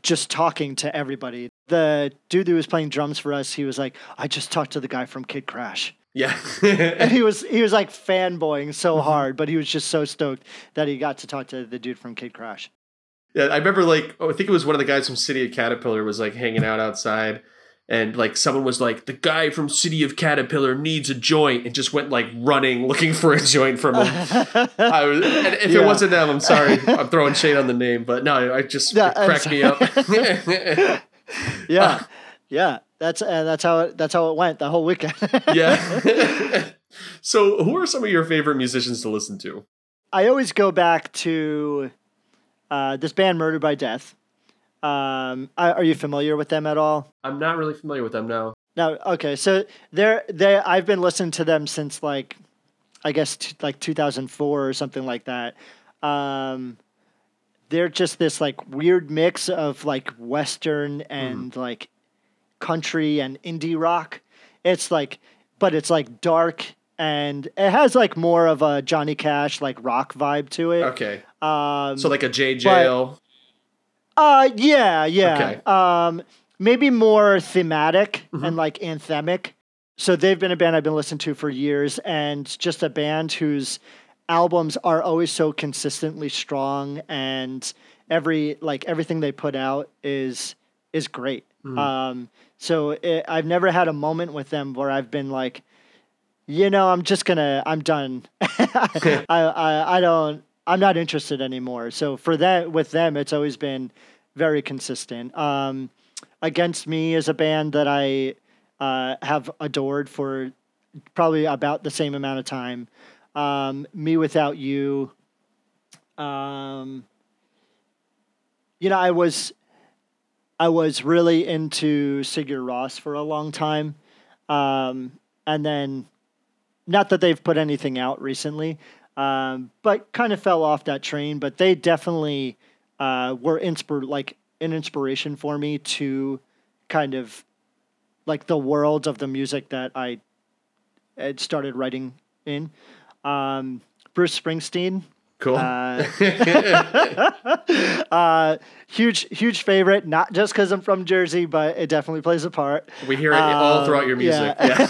just talking to everybody. The dude who was playing drums for us, he was like, "I just talked to the guy from Kid Crash."
yeah. [LAUGHS]
and he was he was like fanboying so mm-hmm. hard, but he was just so stoked that he got to talk to the dude from Kid Crash.
Yeah, I remember like oh, I think it was one of the guys from City of Caterpillar was like hanging out outside and like someone was like the guy from City of Caterpillar needs a joint and just went like running [LAUGHS] looking for a joint from him. [LAUGHS] I was, and if
Yeah.
it wasn't them, I'm sorry. [LAUGHS] I'm throwing shade on the name, but no, I just
Yeah,
cracked me up.
Yeah, yeah, that's uh, that's how it that's how it went the whole weekend.
yeah. so, who are some of your favorite musicians to listen to?
I always go back to uh, this band, Murder by Death. Um, are you familiar with them at all?
I'm not really familiar with them now.
No, okay. So they're they I've been listening to them since like I guess t- like 2004 or something like that. Um they're just this like weird mix of like western and like country and indie rock. It's like but it's like dark and it has like more of a Johnny Cash like rock vibe to it.
Okay.
Um
So like a Jaye Jayle.
Uh yeah, yeah.
Okay.
Um maybe more thematic
Mhm.
and like anthemic. so they've been a band I've been listening to for years, and just a band whose albums are always so consistently strong, and every like everything they put out is is great.
Mm.
Um, so it, I've never had a moment with them where I've been like, you know, I'm just gonna, I'm done. [LAUGHS] [LAUGHS] I, I, I don't, I'm not interested anymore. So for that, with them, it's always been very consistent. Um, Against Me is a band that I uh, have adored for probably about the same amount of time. Um, mewithoutYou. Um, you know, I was I was really into Sigur Rós for a long time, um, and then not that they've put anything out recently, um, but kind of fell off that train. But they definitely uh, were inspir like an inspiration for me to kind of like the world of the music that I had started writing in. Um, Bruce Springsteen,
Cool.
uh, [LAUGHS] [LAUGHS] uh, huge, huge favorite. Not just because I'm from Jersey, but it definitely plays a part.
we hear it all
um,
throughout your music.
yeah.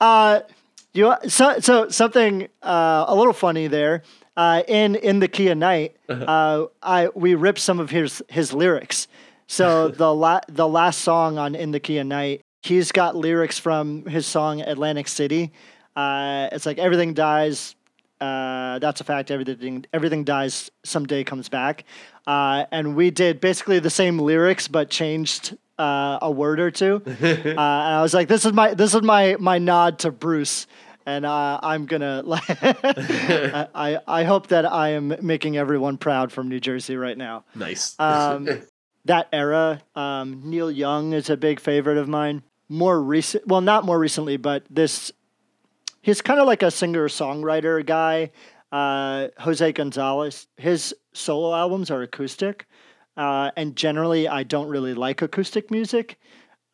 Yeah. [LAUGHS]
Uh, you so so something uh, a little funny there. Uh, in in the Kia Night, uh, I we ripped some of his his lyrics. So [LAUGHS] the la- the last song on In the Kia Night, he's got lyrics from his song Atlantic City. Uh, it's like everything dies. Uh, that's a fact. Everything everything dies. Someday comes back. Uh, and we did basically the same lyrics, but changed uh, a word or two. [LAUGHS] uh, and I was like, "This is my this is my my nod to Bruce." And uh, I'm gonna [LAUGHS] I, [LAUGHS] I I hope that I am making everyone proud from New Jersey right now
nice.
um, that era. Um, Neil Young is a big favorite of mine. More recent, well, not more recently, but this, he's kind of like a singer songwriter guy. Uh, Jose Gonzalez. His solo albums are acoustic, uh, and generally, I don't really like acoustic music.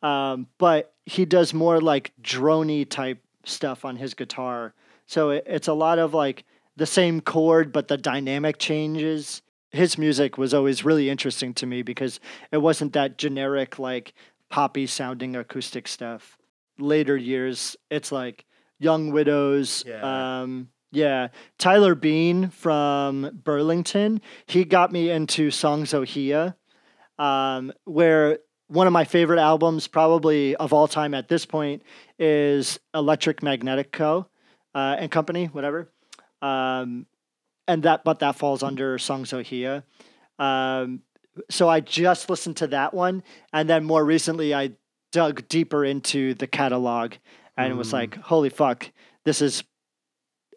Um, but he does more like drony type stuff on his guitar. So it, it's a lot of like the same chord, but the dynamic changes his music was always really interesting to me because it wasn't that generic like poppy sounding acoustic stuff. Later years, it's like Young Widows.
Yeah.
Um, yeah, Tyler Bean from Burlington. He got me into Songs Ohia, um, where one of my favorite albums, probably of all time at this point, is Electric Magnetic Co. Uh, and Company, whatever. Um, and that but that falls under Songs Ohia. Um, so I just listened to that one, and then more recently I dug deeper into the catalog and was
Mm.
like, "Holy fuck, this is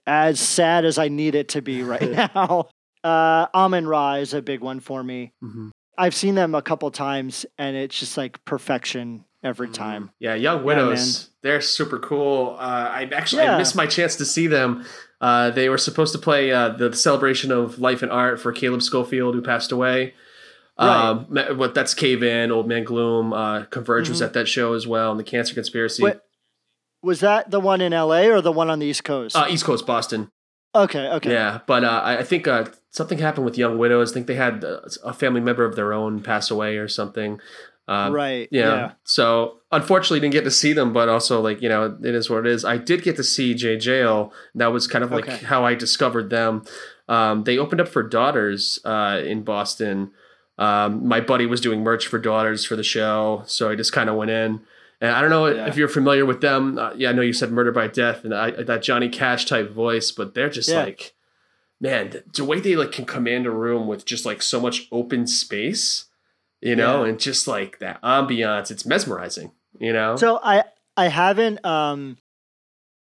as sad as I need it to be right [LAUGHS] now." Uh, Amenra is a big one for me.
Mhm.
I've seen them a couple times, and it's just like perfection every time.
Yeah, Young
Yeah,
Widows. they're super cool. Uh, I actually I missed my chance to see them. Uh, they were supposed to play uh, the celebration of life and art for Caleb Schofield, who passed away. Um, what that's Cave In, Old Man Gloom, uh, Converge was
Mhm.
at that show as well, and the Cancer Conspiracy.
Wait, was that the one in L.A. or the one on the East Coast?
Uh, East Coast, Boston.
okay, okay.
Yeah, but uh, I, I think uh, something happened with Young Widows. I think they had uh, a family member of their own pass away or something. Um,
right.
Yeah.
yeah.
So unfortunately, didn't get to see them, but also like you know, it is what it is. I did get to see Jaye Jayle. That was kind of like
Okay.
how I discovered them. Um, they opened up for Daughters uh, in Boston. Um, my buddy was doing merch for Daughters for the show, so I just kind of went in. And I don't know
Yeah.
if you're familiar with them. Uh, yeah, I know you said Murder by Death and I, that Johnny Cash type voice, but they're just
Yeah.
like, man, the- way they like can command a room with just like so much open space, you know,
Yeah.
and just like that ambiance, it's mesmerizing, you know.
So I I haven't um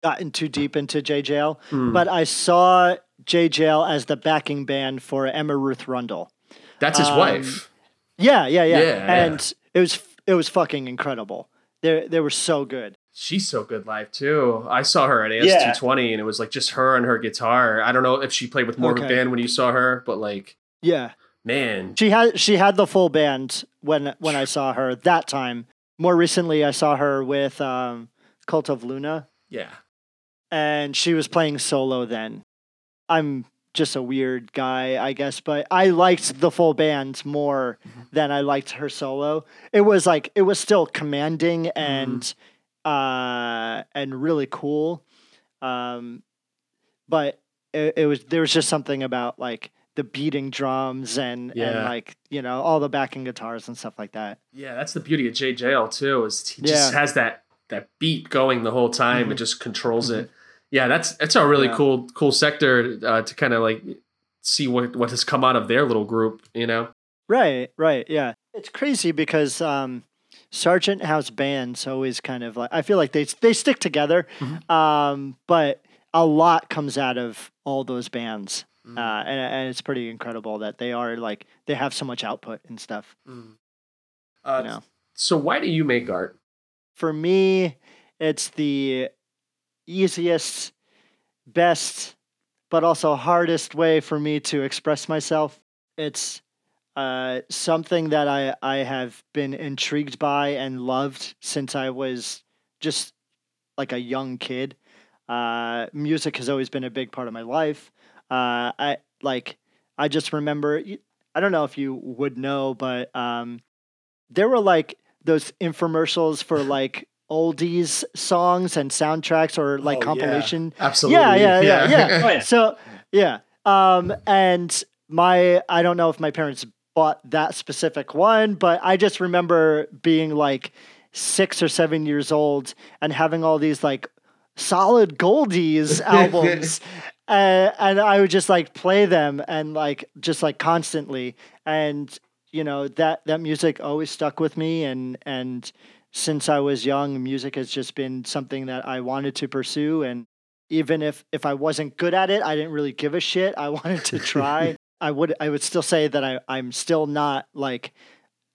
gotten too deep into Jaye Jayle,
Mm.
but I saw Jaye Jayle as the backing band for Emma Ruth Rundle.
that's his
um,
wife.
Yeah, yeah, yeah.
Yeah, yeah.
and it was it was fucking incredible. They they were so good.
She's so good live too. I saw her at
Yeah.
AS220 and it was like just her and her guitar. I don't know if she played with more of a band when you saw her, but like,
Yeah.
man,
She had she had the full band when when I saw her that time. More recently I saw her with um Cult of Luna
yeah.
and she was playing solo then. I'm just a weird guy, I guess, but I liked the full band more than I liked her solo. It was like it was still commanding and uh, and really cool. Um, but it, it was there was just something about like the beating drums and and like you know all the backing guitars and stuff like that.
Yeah, that's the beauty of Jayle too. Is he just
Yeah.
has that that beat going the whole time.
Mhm.
It just controls it. Yeah, that's that's a really
Yeah.
cool cool sector uh, to kind of like see what what has come out of their little group. You know.
Right, right, yeah. It's crazy because um, Sargent House bands always kind of like I feel like they they stick together,
Mhm.
um, but a lot comes out of all those bands,
Mm.
uh, and and it's pretty incredible that they are like they have so much output and stuff.
Mm. Uh,
You know,
So why do you make art?
for me, it's the easiest, best, but also hardest way for me to express myself. It's uh, something that I, I have been intrigued by and loved since I was just like a young kid. Uh, music has always been a big part of my life. Uh, I like I just remember I don't know if you would know, but um, there were like those infomercials for [LAUGHS] like oldies songs and soundtracks or like
Oh, yeah.
compilation
Absolutely.
yeah, yeah, yeah, yeah. [LAUGHS]
Oh, yeah.
so yeah um and my i don't know if my parents bought that specific one but i just remember being like six or seven years old and having all these like solid goldies [LAUGHS] albums uh, and i would just like play them and like just like constantly and you know that that music always stuck with me and and since i was young music has just been something that i wanted to pursue and even if if I wasn't good at it, I didn't really give a shit. I [LAUGHS] wanted to [LAUGHS] try. I would I would still say that I I'm still not like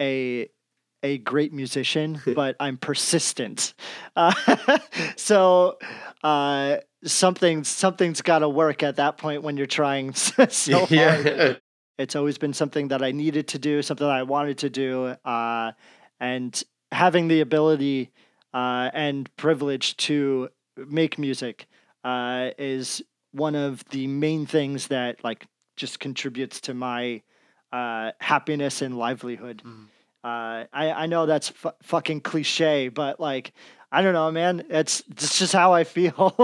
a a great musician, [LAUGHS] but I'm persistent. Uh, [LAUGHS] so uh, something something's got to work at that point when you're trying [LAUGHS] so hard.
yeah.
It's always been something that I needed to do, something that I wanted to do, uh, and having the ability uh, and privilege to make music uh, is one of the main things that like just contributes to my uh, happiness and livelihood.
Mm.
Uh, I I know that's fu- fucking cliche, but like I don't know, man. It's it's just how I feel,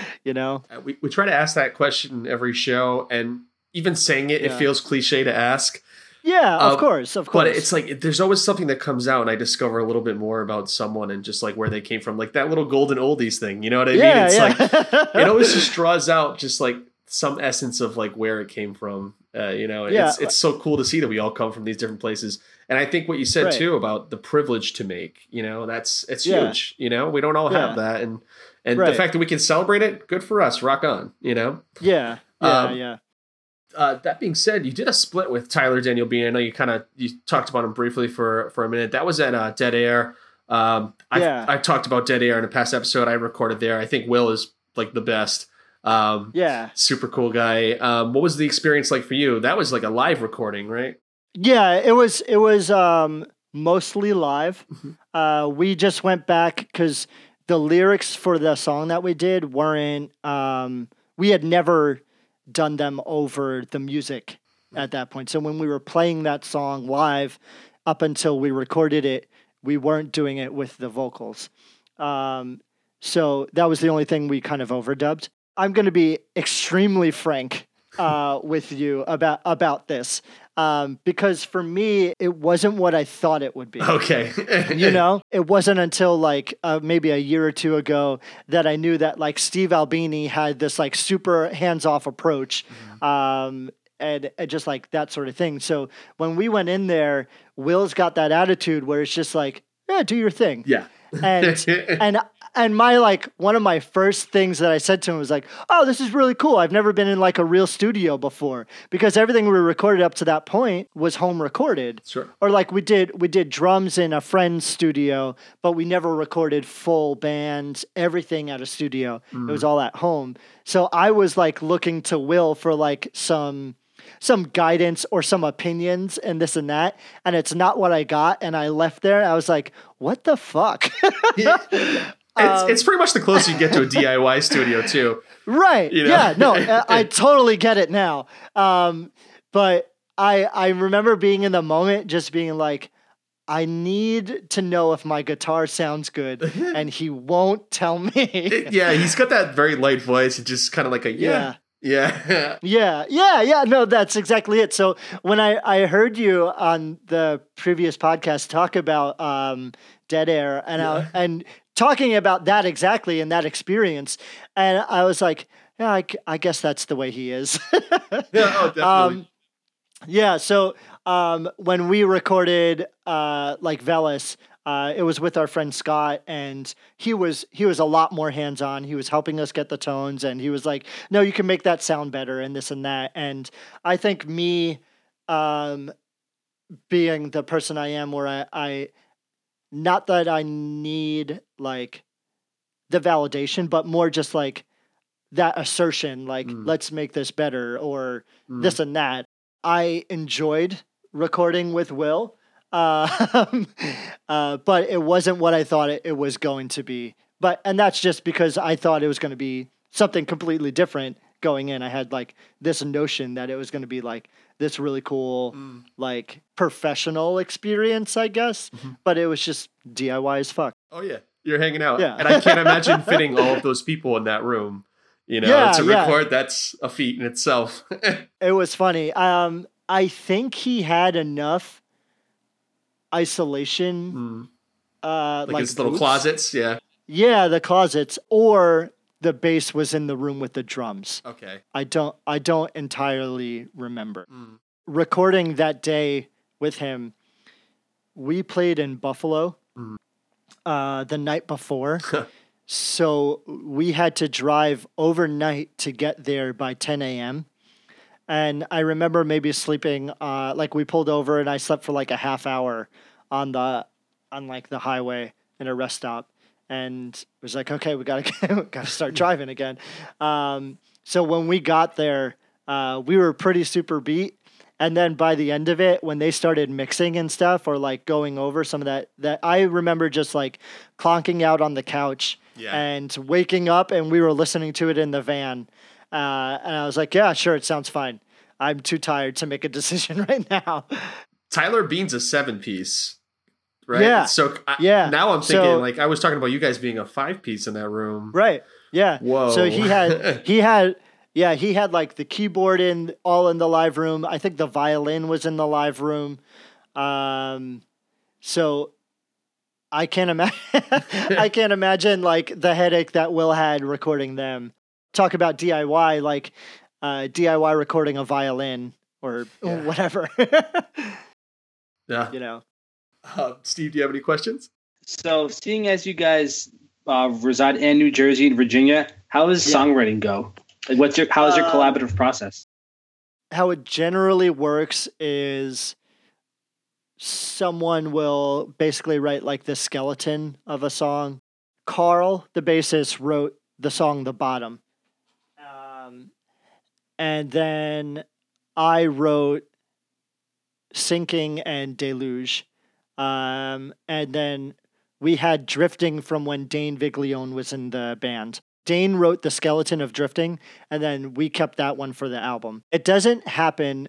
[LAUGHS] you know.
Uh, we, we try to ask that question every show and even saying it it feels cliche to ask
Yeah, of
Um,
course, of course.
but it's like there's always something that comes out and i discover a little bit more about someone and just like where they came from like that little golden oldies thing you know what i
yeah,
mean it's
yeah.
like [LAUGHS] it always just draws out just like some essence of like where it came from uh, you know
Yeah.
it's it's so cool to see that we all come from these different places and i think what you said
Right.
too about the privilege to make you know that's it's
Yeah.
huge you know we don't all have that and and the fact that we can celebrate it good for us rock on you know
yeah, yeah,
Um,
yeah.
uh, that being said, you did a split with Tyler Daniel Bean. I know you kind of you talked about him briefly for for a minute. That was at uh, Dead Air. Um, I've,
Yeah.
I've talked about Dead Air in a past episode. I recorded there. I think Will is like the best. Um,
Yeah.
super cool guy. Um, what was the experience like for you? That was like a live recording, right?
Yeah, it was it was um mostly live.
Mhm.
Uh we just went back cuz the lyrics for the song that we did weren't um we had never done them over the music at that point. So when we were playing that song live up until we recorded it, we weren't doing it with the vocals. Um so that was the only thing we kind of overdubbed. I'm going to be extremely frank uh, with you about about this um, because for me it wasn't what I thought it would be.
Okay.
You know, it wasn't until like uh, maybe a year or two ago that I knew that like Steve Albini had this like super hands off approach, um, and, and just like that sort of thing. So when we went in there, Will's got that attitude where it's just like, yeah, do your thing
yeah.
and [LAUGHS] and and my like one of my first things that I said to him was like, "Oh, this is really cool. I've never been in like a real studio before because everything we recorded up to that point was home recorded."
sure.
Or like we did we did drums in a friend's studio, but we never recorded full bands, everything at a studio. It mm. was all at home. So I was like looking to Will for like some some guidance or some opinions and this and that and it's not what I got and I left there I was like what the fuck [LAUGHS] [LAUGHS]
It's,
Um,
it's pretty much the closest you get to a [LAUGHS] DIY studio too.
right
You know?
yeah no [LAUGHS] I, I totally get it now um but I I remember being in the moment just being like I need to know if my guitar sounds good, [LAUGHS] and he won't tell me.
It- yeah, he's got that very light voice. It's just kind of like a yeah, yeah.
Yeah, yeah, yeah. No, that's exactly it. So when I, I heard you on the previous podcast talk about um, Dead Air and I, and talking about that exactly and that experience, and I was like, yeah, I, I guess that's the way he is. [LAUGHS]
yeah, oh, definitely.
um, yeah. So um, when we recorded uh, like Veles, uh, it was with our friend Scott, and he was he was a lot more hands on. He was helping us get the tones, and he was like, "No, you can make that sound better," and this and that. And I think me, um, being the person I am, where I, I not that I need like the validation, but more just like that assertion, like
Mm.
let's make this better or
Mm.
this and that. I enjoyed recording with Will, uh, [LAUGHS] uh, but it wasn't what I thought it, it was going to be. But and that's just because I thought it was going to be something completely different going in. I had like this notion that it was going to be like this really cool,
Mm.
like professional experience, I guess.
Mhm.
But it was just DIY as fuck.
Oh yeah, you're hanging out.
Yeah.
and I can't imagine [LAUGHS] fitting all of those people in that room. You know,
Yeah,
to
yeah.
record that's a feat in itself. [LAUGHS]
It was funny. Um, I think he had enough isolation.
Mm.
Uh,
like,
like
his little closets. Yeah.
Yeah, the closets, or the bass was in the room with the drums.
Okay.
I don't. I don't entirely remember.
Mm.
Recording that day with him, we played in Buffalo
Mhm.
Uh, the night before. [LAUGHS] so we had to drive overnight to get there by 10 a.m. And I remember maybe sleeping, uh, like we pulled over and I slept for like a half hour on the, on like the highway in a rest stop, and it was like, okay, we gotta [LAUGHS] we gotta start driving again. Um, so when we got there, uh, we were pretty super beat. And then by the end of it, when they started mixing and stuff, or like going over some of that, that I remember just like clonking out on the couch
Yeah.
and waking up, and we were listening to it in the van. Uh, and I was like, yeah, sure, it sounds fine. I'm too tired to make a [LAUGHS] decision right now.
Tyler Bean's a seven piece, right?
Yeah.
So I,
Yeah.
Now I'm thinking
So-
like I was talking about you guys being a five piece in that room.
Right. Yeah.
Whoa.
So he had [LAUGHS] he had yeah, he had like the keyboard in all in the live room. I think the violin was in the live room. Um so I can't imagine [LAUGHS] I can't imagine like the headache that Will had recording them. Talk about DIY like uh DIY recording a violin or
Yeah.
whatever. [LAUGHS]
Yeah.
you know.
Uh, Steve, do you have any questions?
So, seeing as you guys uh, reside in New Jersey and Virginia, how does
Yeah.
songwriting go? Like, what's your how is your
Um,
collaborative process?
how it generally works is someone will basically write like the skeleton of a song. Carl, the bassist, wrote the song "The Bottom," um, and then I wrote "Sinking" and "Deluge," um, and then we had "Drifting" from when Dane Viglione was in the band. Dane wrote the skeleton of "Drifting," and then we kept that one for the album. It doesn't happen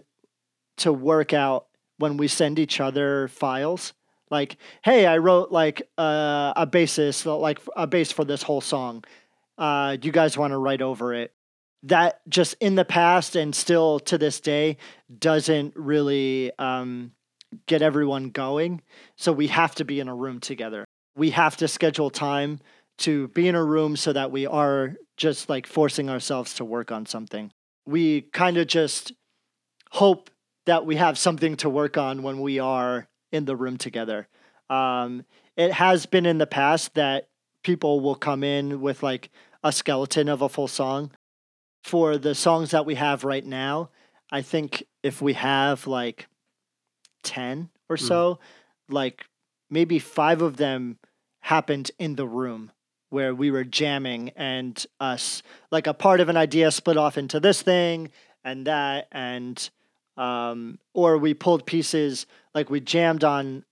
to work out when we send each other files. Like, hey, I wrote like uh, a basis, like a bass for this whole song. Uh, you guys want to write over it? That just in the past and still to this day doesn't really um, get everyone going. So we have to be in a room together. We have to schedule time to be in a room so that we are just like forcing ourselves to work on something. We kind of just hope that we have something to work on when we are in the room together. Um, it has been in the past that people will come in with like a skeleton of a full song. For the songs that we have right now, I think if we have like 10 or
Mm.
so, like maybe five of them happened in the room where we were jamming and us like a part of an idea split off into this thing and that and um or we pulled pieces like we jammed on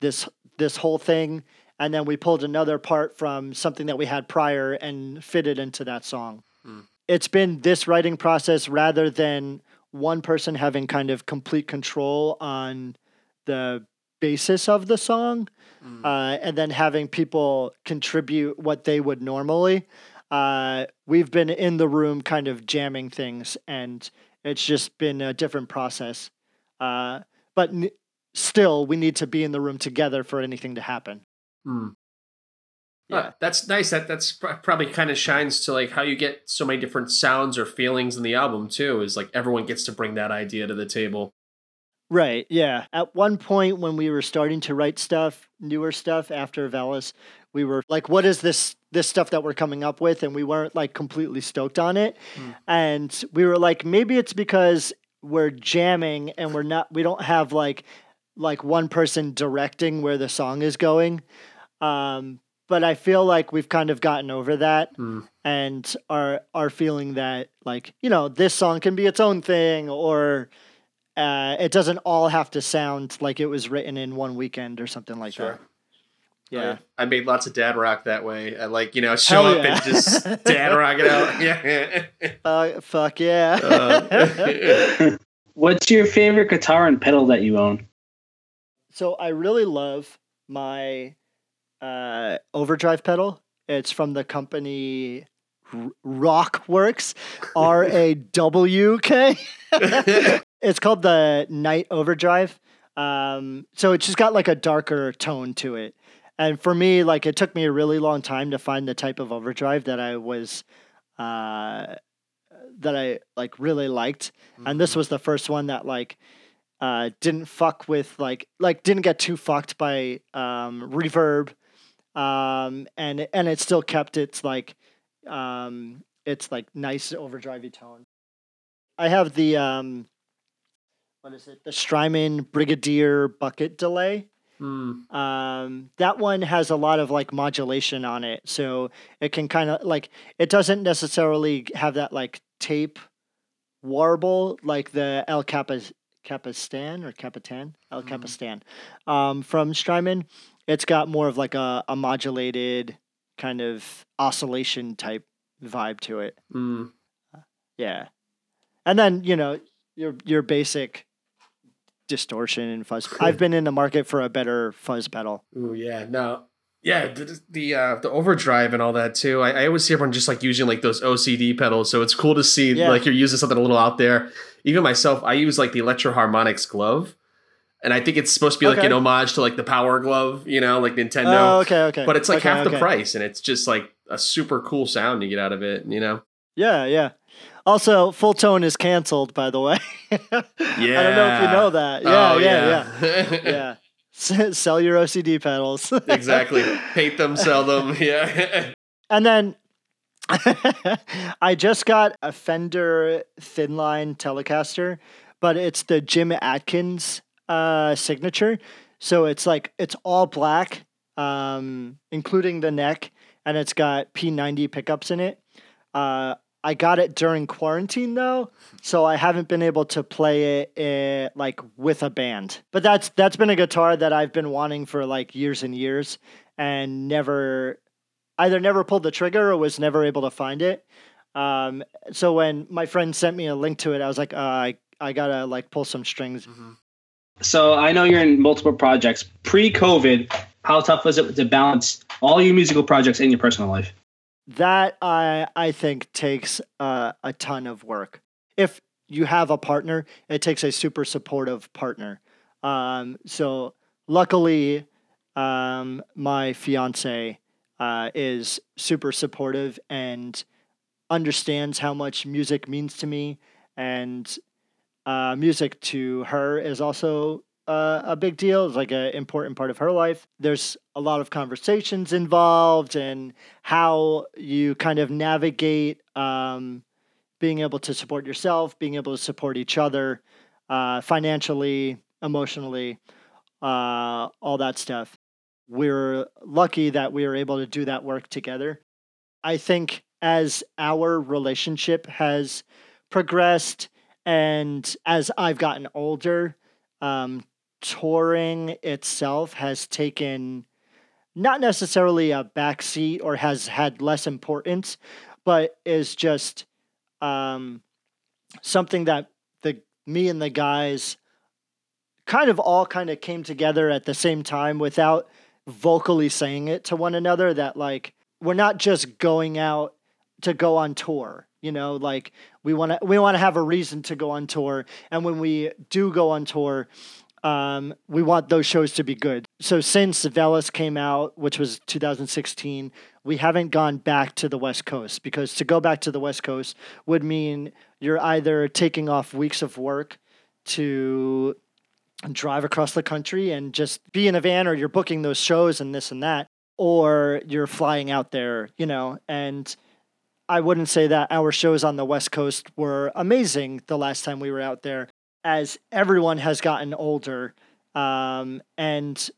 this this whole thing and then we pulled another part from something that we had prior and fitted into that song
Hmm.
it's been this writing process rather than one person having kind of complete control on the basis of the song, uh, and then having people contribute what they would normally. Uh, we've been in the room kind of jamming things, and it's just been a different process. Uh, but n- still, we need to be in the room together for anything to happen.
Hmm.
Yeah.
Uh, that's nice. That that's pr- probably kind of shines to like how you get so many different sounds or feelings in the album too. Is like everyone gets to bring that idea to the table.
Right. Yeah. At one point when we were starting to write stuff, newer stuff after Veles, we were like, what is this this stuff that we're coming up with? And we weren't like completely stoked on it.
Hmm.
And we were like, maybe it's because we're jamming and we're not we don't have like like one person directing where the song is going. Um, but I feel like we've kind of gotten over that
Hmm.
and are are feeling that like, you know, this song can be its own thing or uh, it doesn't all have to sound like it was written in one weekend or something like
Sure.
that. Yeah.
I, I made lots of dad rock that way. I like you know show
Hell
up
yeah.
and just [LAUGHS] dad rock it out. Yeah.
Uh, fuck yeah. [LAUGHS]
Uh, [LAUGHS]
What's your favorite guitar and pedal that you own?
so I really love my uh, overdrive pedal. It's from the company R- Rawkworks, R A W K. [LAUGHS] It's called the Night Overdrive. Um, so it's just got like a darker tone to it. And for me, like it took me a really long time to find the type of overdrive that I was uh that I like really liked. And this was the first one that like uh didn't fuck with like like didn't get too fucked by um reverb. Um and and it still kept its like um it's like nice overdrivey tone. I have the um what is it? The Strymon Brigadier bucket delay.
Hmm.
Um, that one has a lot of like modulation on it, so it can kind of like it doesn't necessarily have that like tape warble like the El Capas Capistan or Capitan El
Mhm.
Capistan um, from Strymon. It's got more of like a, a modulated kind of oscillation type vibe to it.
Hmm.
Yeah. And then, you know, your your basic distortion and fuzz. [LAUGHS] I've been in the market for a better fuzz pedal.
Oh yeah, no, yeah, the the, uh, the overdrive and all that too. I, I always see everyone just like using like those OCD pedals, so it's cool to see
Yeah.
like you're using something a little out there. Even myself, I use like the Electro-Harmonix glove, and I think it's supposed to be like
Okay.
an homage to like the Power Glove, you know, like Nintendo.
Oh, okay, okay.
But it's like
Okay,
half the
okay.
price, and it's just like a super cool sound you get out of it. You know,
Yeah, yeah. Also, Fulltone is canceled, by the way. Yeah. [LAUGHS] I don't know if you know that. Yeah,
Oh,
yeah,
yeah,
yeah. Yeah. [LAUGHS] [LAUGHS] Sell your OCD pedals.
exactly. Paint them, sell them. Yeah.
And then I just got a Fender Thinline Telecaster, but it's the Jim Adkins uh, signature. So it's like it's all black, um, including the neck, and it's got P90 pickups in it. Uh, I got it during quarantine though, so I haven't been able to play it eh, like with a band. But that's that's been a guitar that I've been wanting for like years and years, and never either never pulled the trigger or was never able to find it. Um, so when my friend sent me a link to it, I was like, uh, I I gotta like pull some strings.
So I know you're in multiple projects. Pre-COVID, how tough was it to balance all your musical projects and your personal life?
That I I think takes uh, a ton of work. If you have a partner, it takes a super supportive partner. Um, so luckily, um, my fiance uh, is super supportive and understands how much music means to me, and uh, music to her is also uh, a big deal. It's like an important part of her life. There's a lot of conversations involved and how you kind of navigate um, being able to support yourself, being able to support each other uh, financially, emotionally, uh, all that stuff. We're lucky that we were able to do that work together. I think as our relationship has progressed and as I've gotten older, um, touring itself has taken not necessarily a backseat or has had less importance, but is just um, something that the me and the guys kind of all kind of came together at the same time without vocally saying it to one another that like we're not just going out to go on tour you know like we want to we want to have a reason to go on tour. And when we do go on tour um, we want those shows to be good. So since Veles came out which was 2016 we haven't gone back to the west coast because to go back to the west coast would mean you're either taking off weeks of work to drive across the country and just be in a van or you're booking those shows and this and that or you're flying out there you know and I wouldn't say that our shows on the West Coast were amazing the last time we were out there, as everyone has gotten older um, and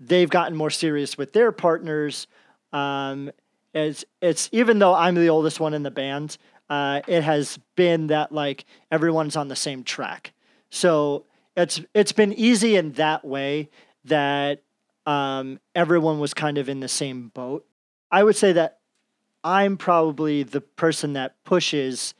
they've gotten more serious with their partners. Um, it's, it's even though I'm the oldest one in the band, uh, it has been that like everyone's on the same track. So it's it's been easy in that way that um, everyone was kind of in the same boat. I would say that I'm probably the person that pushes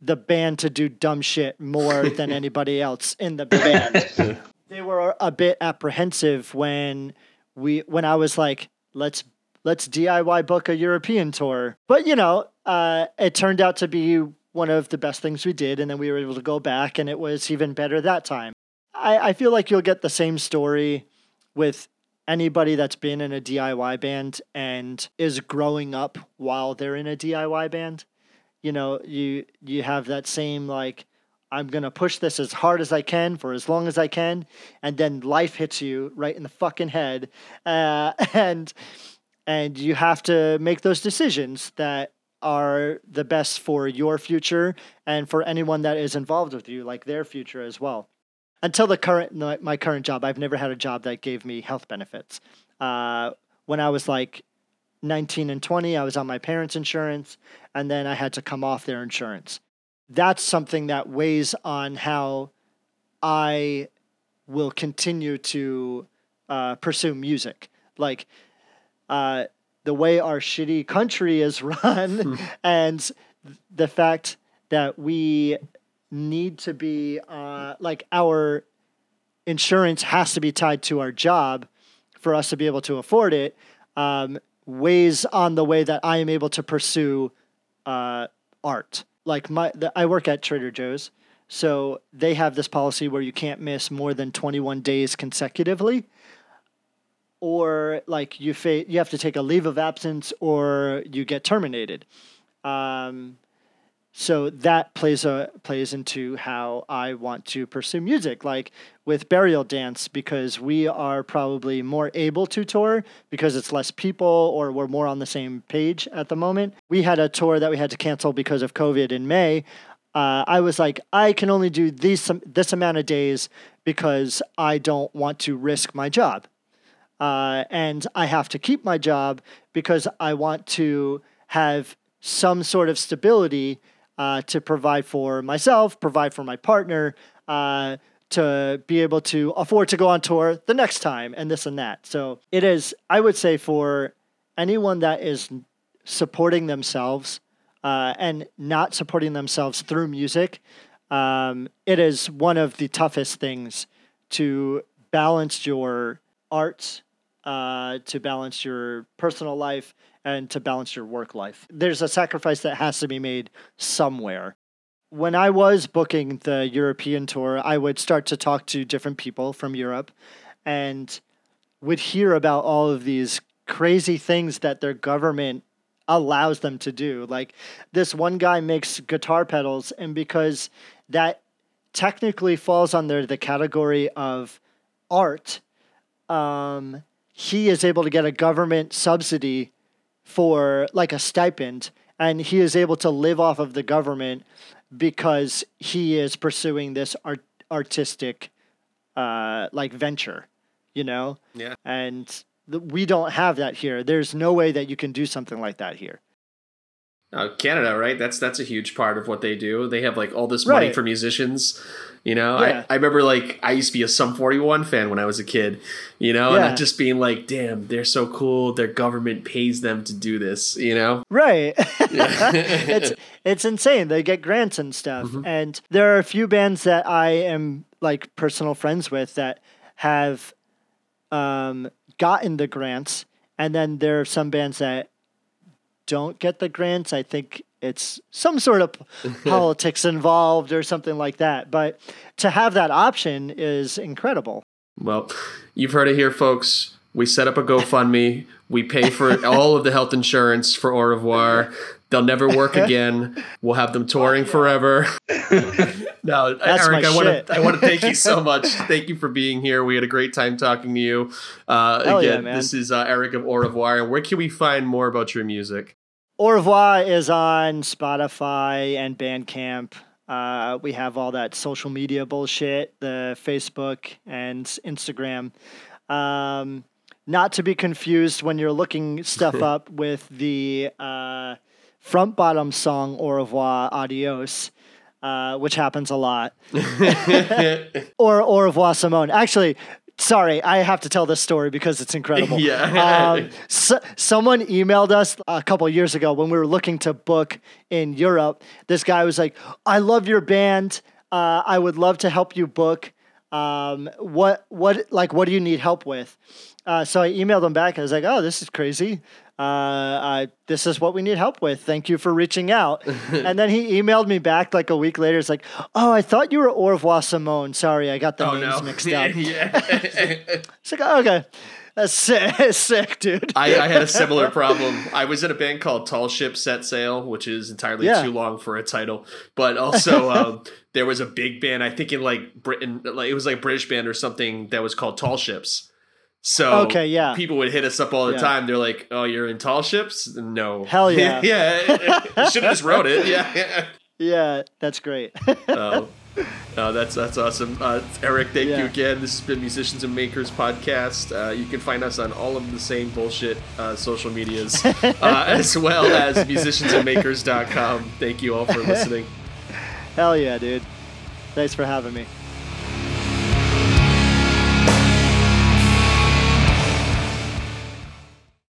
the band to do dumb shit more [LAUGHS] than anybody else in the band. [LAUGHS] they were a bit apprehensive when we when I was like, let's let's DIY book a European tour. But you know, uh, it turned out to be one of the best things we did, and then we were able to go back, and it was even better that time. I, I feel like you'll get the same story with anybody that's been in a DIY band and is growing up while they're in a DIY band, you know, you you have that same like I'm going to push this as hard as I can for as long as I can and then life hits you right in the fucking head uh, [LAUGHS] and and you have to make those decisions that are the best for your future and for anyone that is involved with you like their future as well until the current my current job, I've never had a job that gave me health benefits. Uh, when I was like 19 and 20, I was on my parents' insurance, and then I had to come off their insurance. That's something that weighs on how I will continue to uh, pursue music. Like uh, the way our shitty country is [LAUGHS] run, hmm. and the fact that we need to be uh, like our insurance has to be tied to our job for us to be able to afford it um, weighs on the way that I am able to pursue uh, art. Like my, the, I work at Trader Joe's, so they have this policy where you can't miss more than 21 days consecutively, or like you fa- you have to take a leave of absence or you get terminated. Um, so that plays a plays into how I want to pursue music, like with Burial Dance, because we are probably more able to tour because it's less people or we're more on the same page at the moment. We had a tour that we had to cancel because of COVID in May. Uh, I was like, I can only do these this amount of days because I don't want to risk my job, uh, and I have to keep my job because I want to have some sort of stability uh, to provide for myself, provide for my partner, uh, to be able to afford to go on tour the next time, and this and that. So it is, I would say, for anyone that is supporting themselves uh, and not supporting themselves through music, um, it is one of the toughest things to balance your arts, uh, to balance your personal life, and to balance your work life. There's a sacrifice that has to be made somewhere. When I was booking the European tour, I would start to talk to different people from Europe and would hear about all of these crazy things that their government allows them to do. Like this one guy makes guitar pedals, and because that technically falls under the category of art, um, he is able to get a government subsidy for like a stipend and he is able to live off of the government because he is pursuing this art artistic uh like venture you know?
Yeah.
And th- we don't have that here. There's no way that you can do something like that here
uh, Canada, right? That's that's a huge part of what they do. They have like all this money right. for musicians. You know, yeah. I, I remember like I used to be a Sum 41 fan when I was a kid, you know, yeah. and just being like, damn, they're so cool. Their government pays them to do this, you know?
Right. [LAUGHS] it's it's insane. They get grants and stuff. Mm-hmm. And there are a few bands that I am like personal friends with that have um, gotten the grants, and then there are some bands that don't get the grants. I think it's some sort of [LAUGHS] politics involved or something like that. But to have that option is incredible.
Well, you've heard it here, folks. We set up a GoFundMe. We pay for [LAUGHS] all of the health insurance for Au revoir. They'll never work [LAUGHS] again. We'll have them touring forever. no,
That's
Eric, I want to I want to thank you so much. Thank you for being here. We had a great time talking to you. Uh,
yeah,
again,
man.
this is uh, Eric of Au revoir. And where can we find more about your music?
Au revoir is on Spotify and Bandcamp. Uh, we have all that social media bullshit, the Facebook and Instagram. Um, not to be confused when you're looking stuff [LAUGHS] up with the uh, Front Bottoms song Au revoir, adios, uh, which happens a lot. [LAUGHS] [LAUGHS] or Au revoir, Simone. Actually, sorry, I have to tell this story because it's incredible. [LAUGHS]
Yeah.
Um, so, someone emailed us a couple years ago when we were looking to book in Europe. This guy was like, "I love your band. Uh, I would love to help you book. Um, what what like what do you need help with?" Uh, so I emailed him back. I was like, "Oh, this is crazy. Uh, I, this is what we need help with. Thank you for reaching out." [LAUGHS] and then he emailed me back like a week later. It's like, "Oh, I thought you were Au revoir Simone. Sorry, I got the
oh
names
no.
mixed up." [LAUGHS]
yeah. [LAUGHS]
It's like, oh, okay, that's sick, sick dude.
I, I had a similar problem. I was in a band called Tall Ship Set Sail, which is entirely
Yeah.
too long for a title. But also, um, there was a big band. I think in like Britain, like it was like a British band or something that was called Tall Ships. So
Okay, yeah.
people would hit us up all the
Yeah.
time. They're like, "Oh, you're in Tall Ships? No,
Hell yeah. [LAUGHS]
yeah." Should have just wrote it. Yeah.
Yeah, that's great. [LAUGHS]
Oh, oh, that's that's awesome, uh, Eric. Thank you again. This has been Musicians and Makers podcast. Uh, you can find us on all of the same bullshit uh, social medias, [LAUGHS] uh, as well as musiciansandmakers.com. Thank you all for listening.
Hell yeah, dude. Thanks for having me.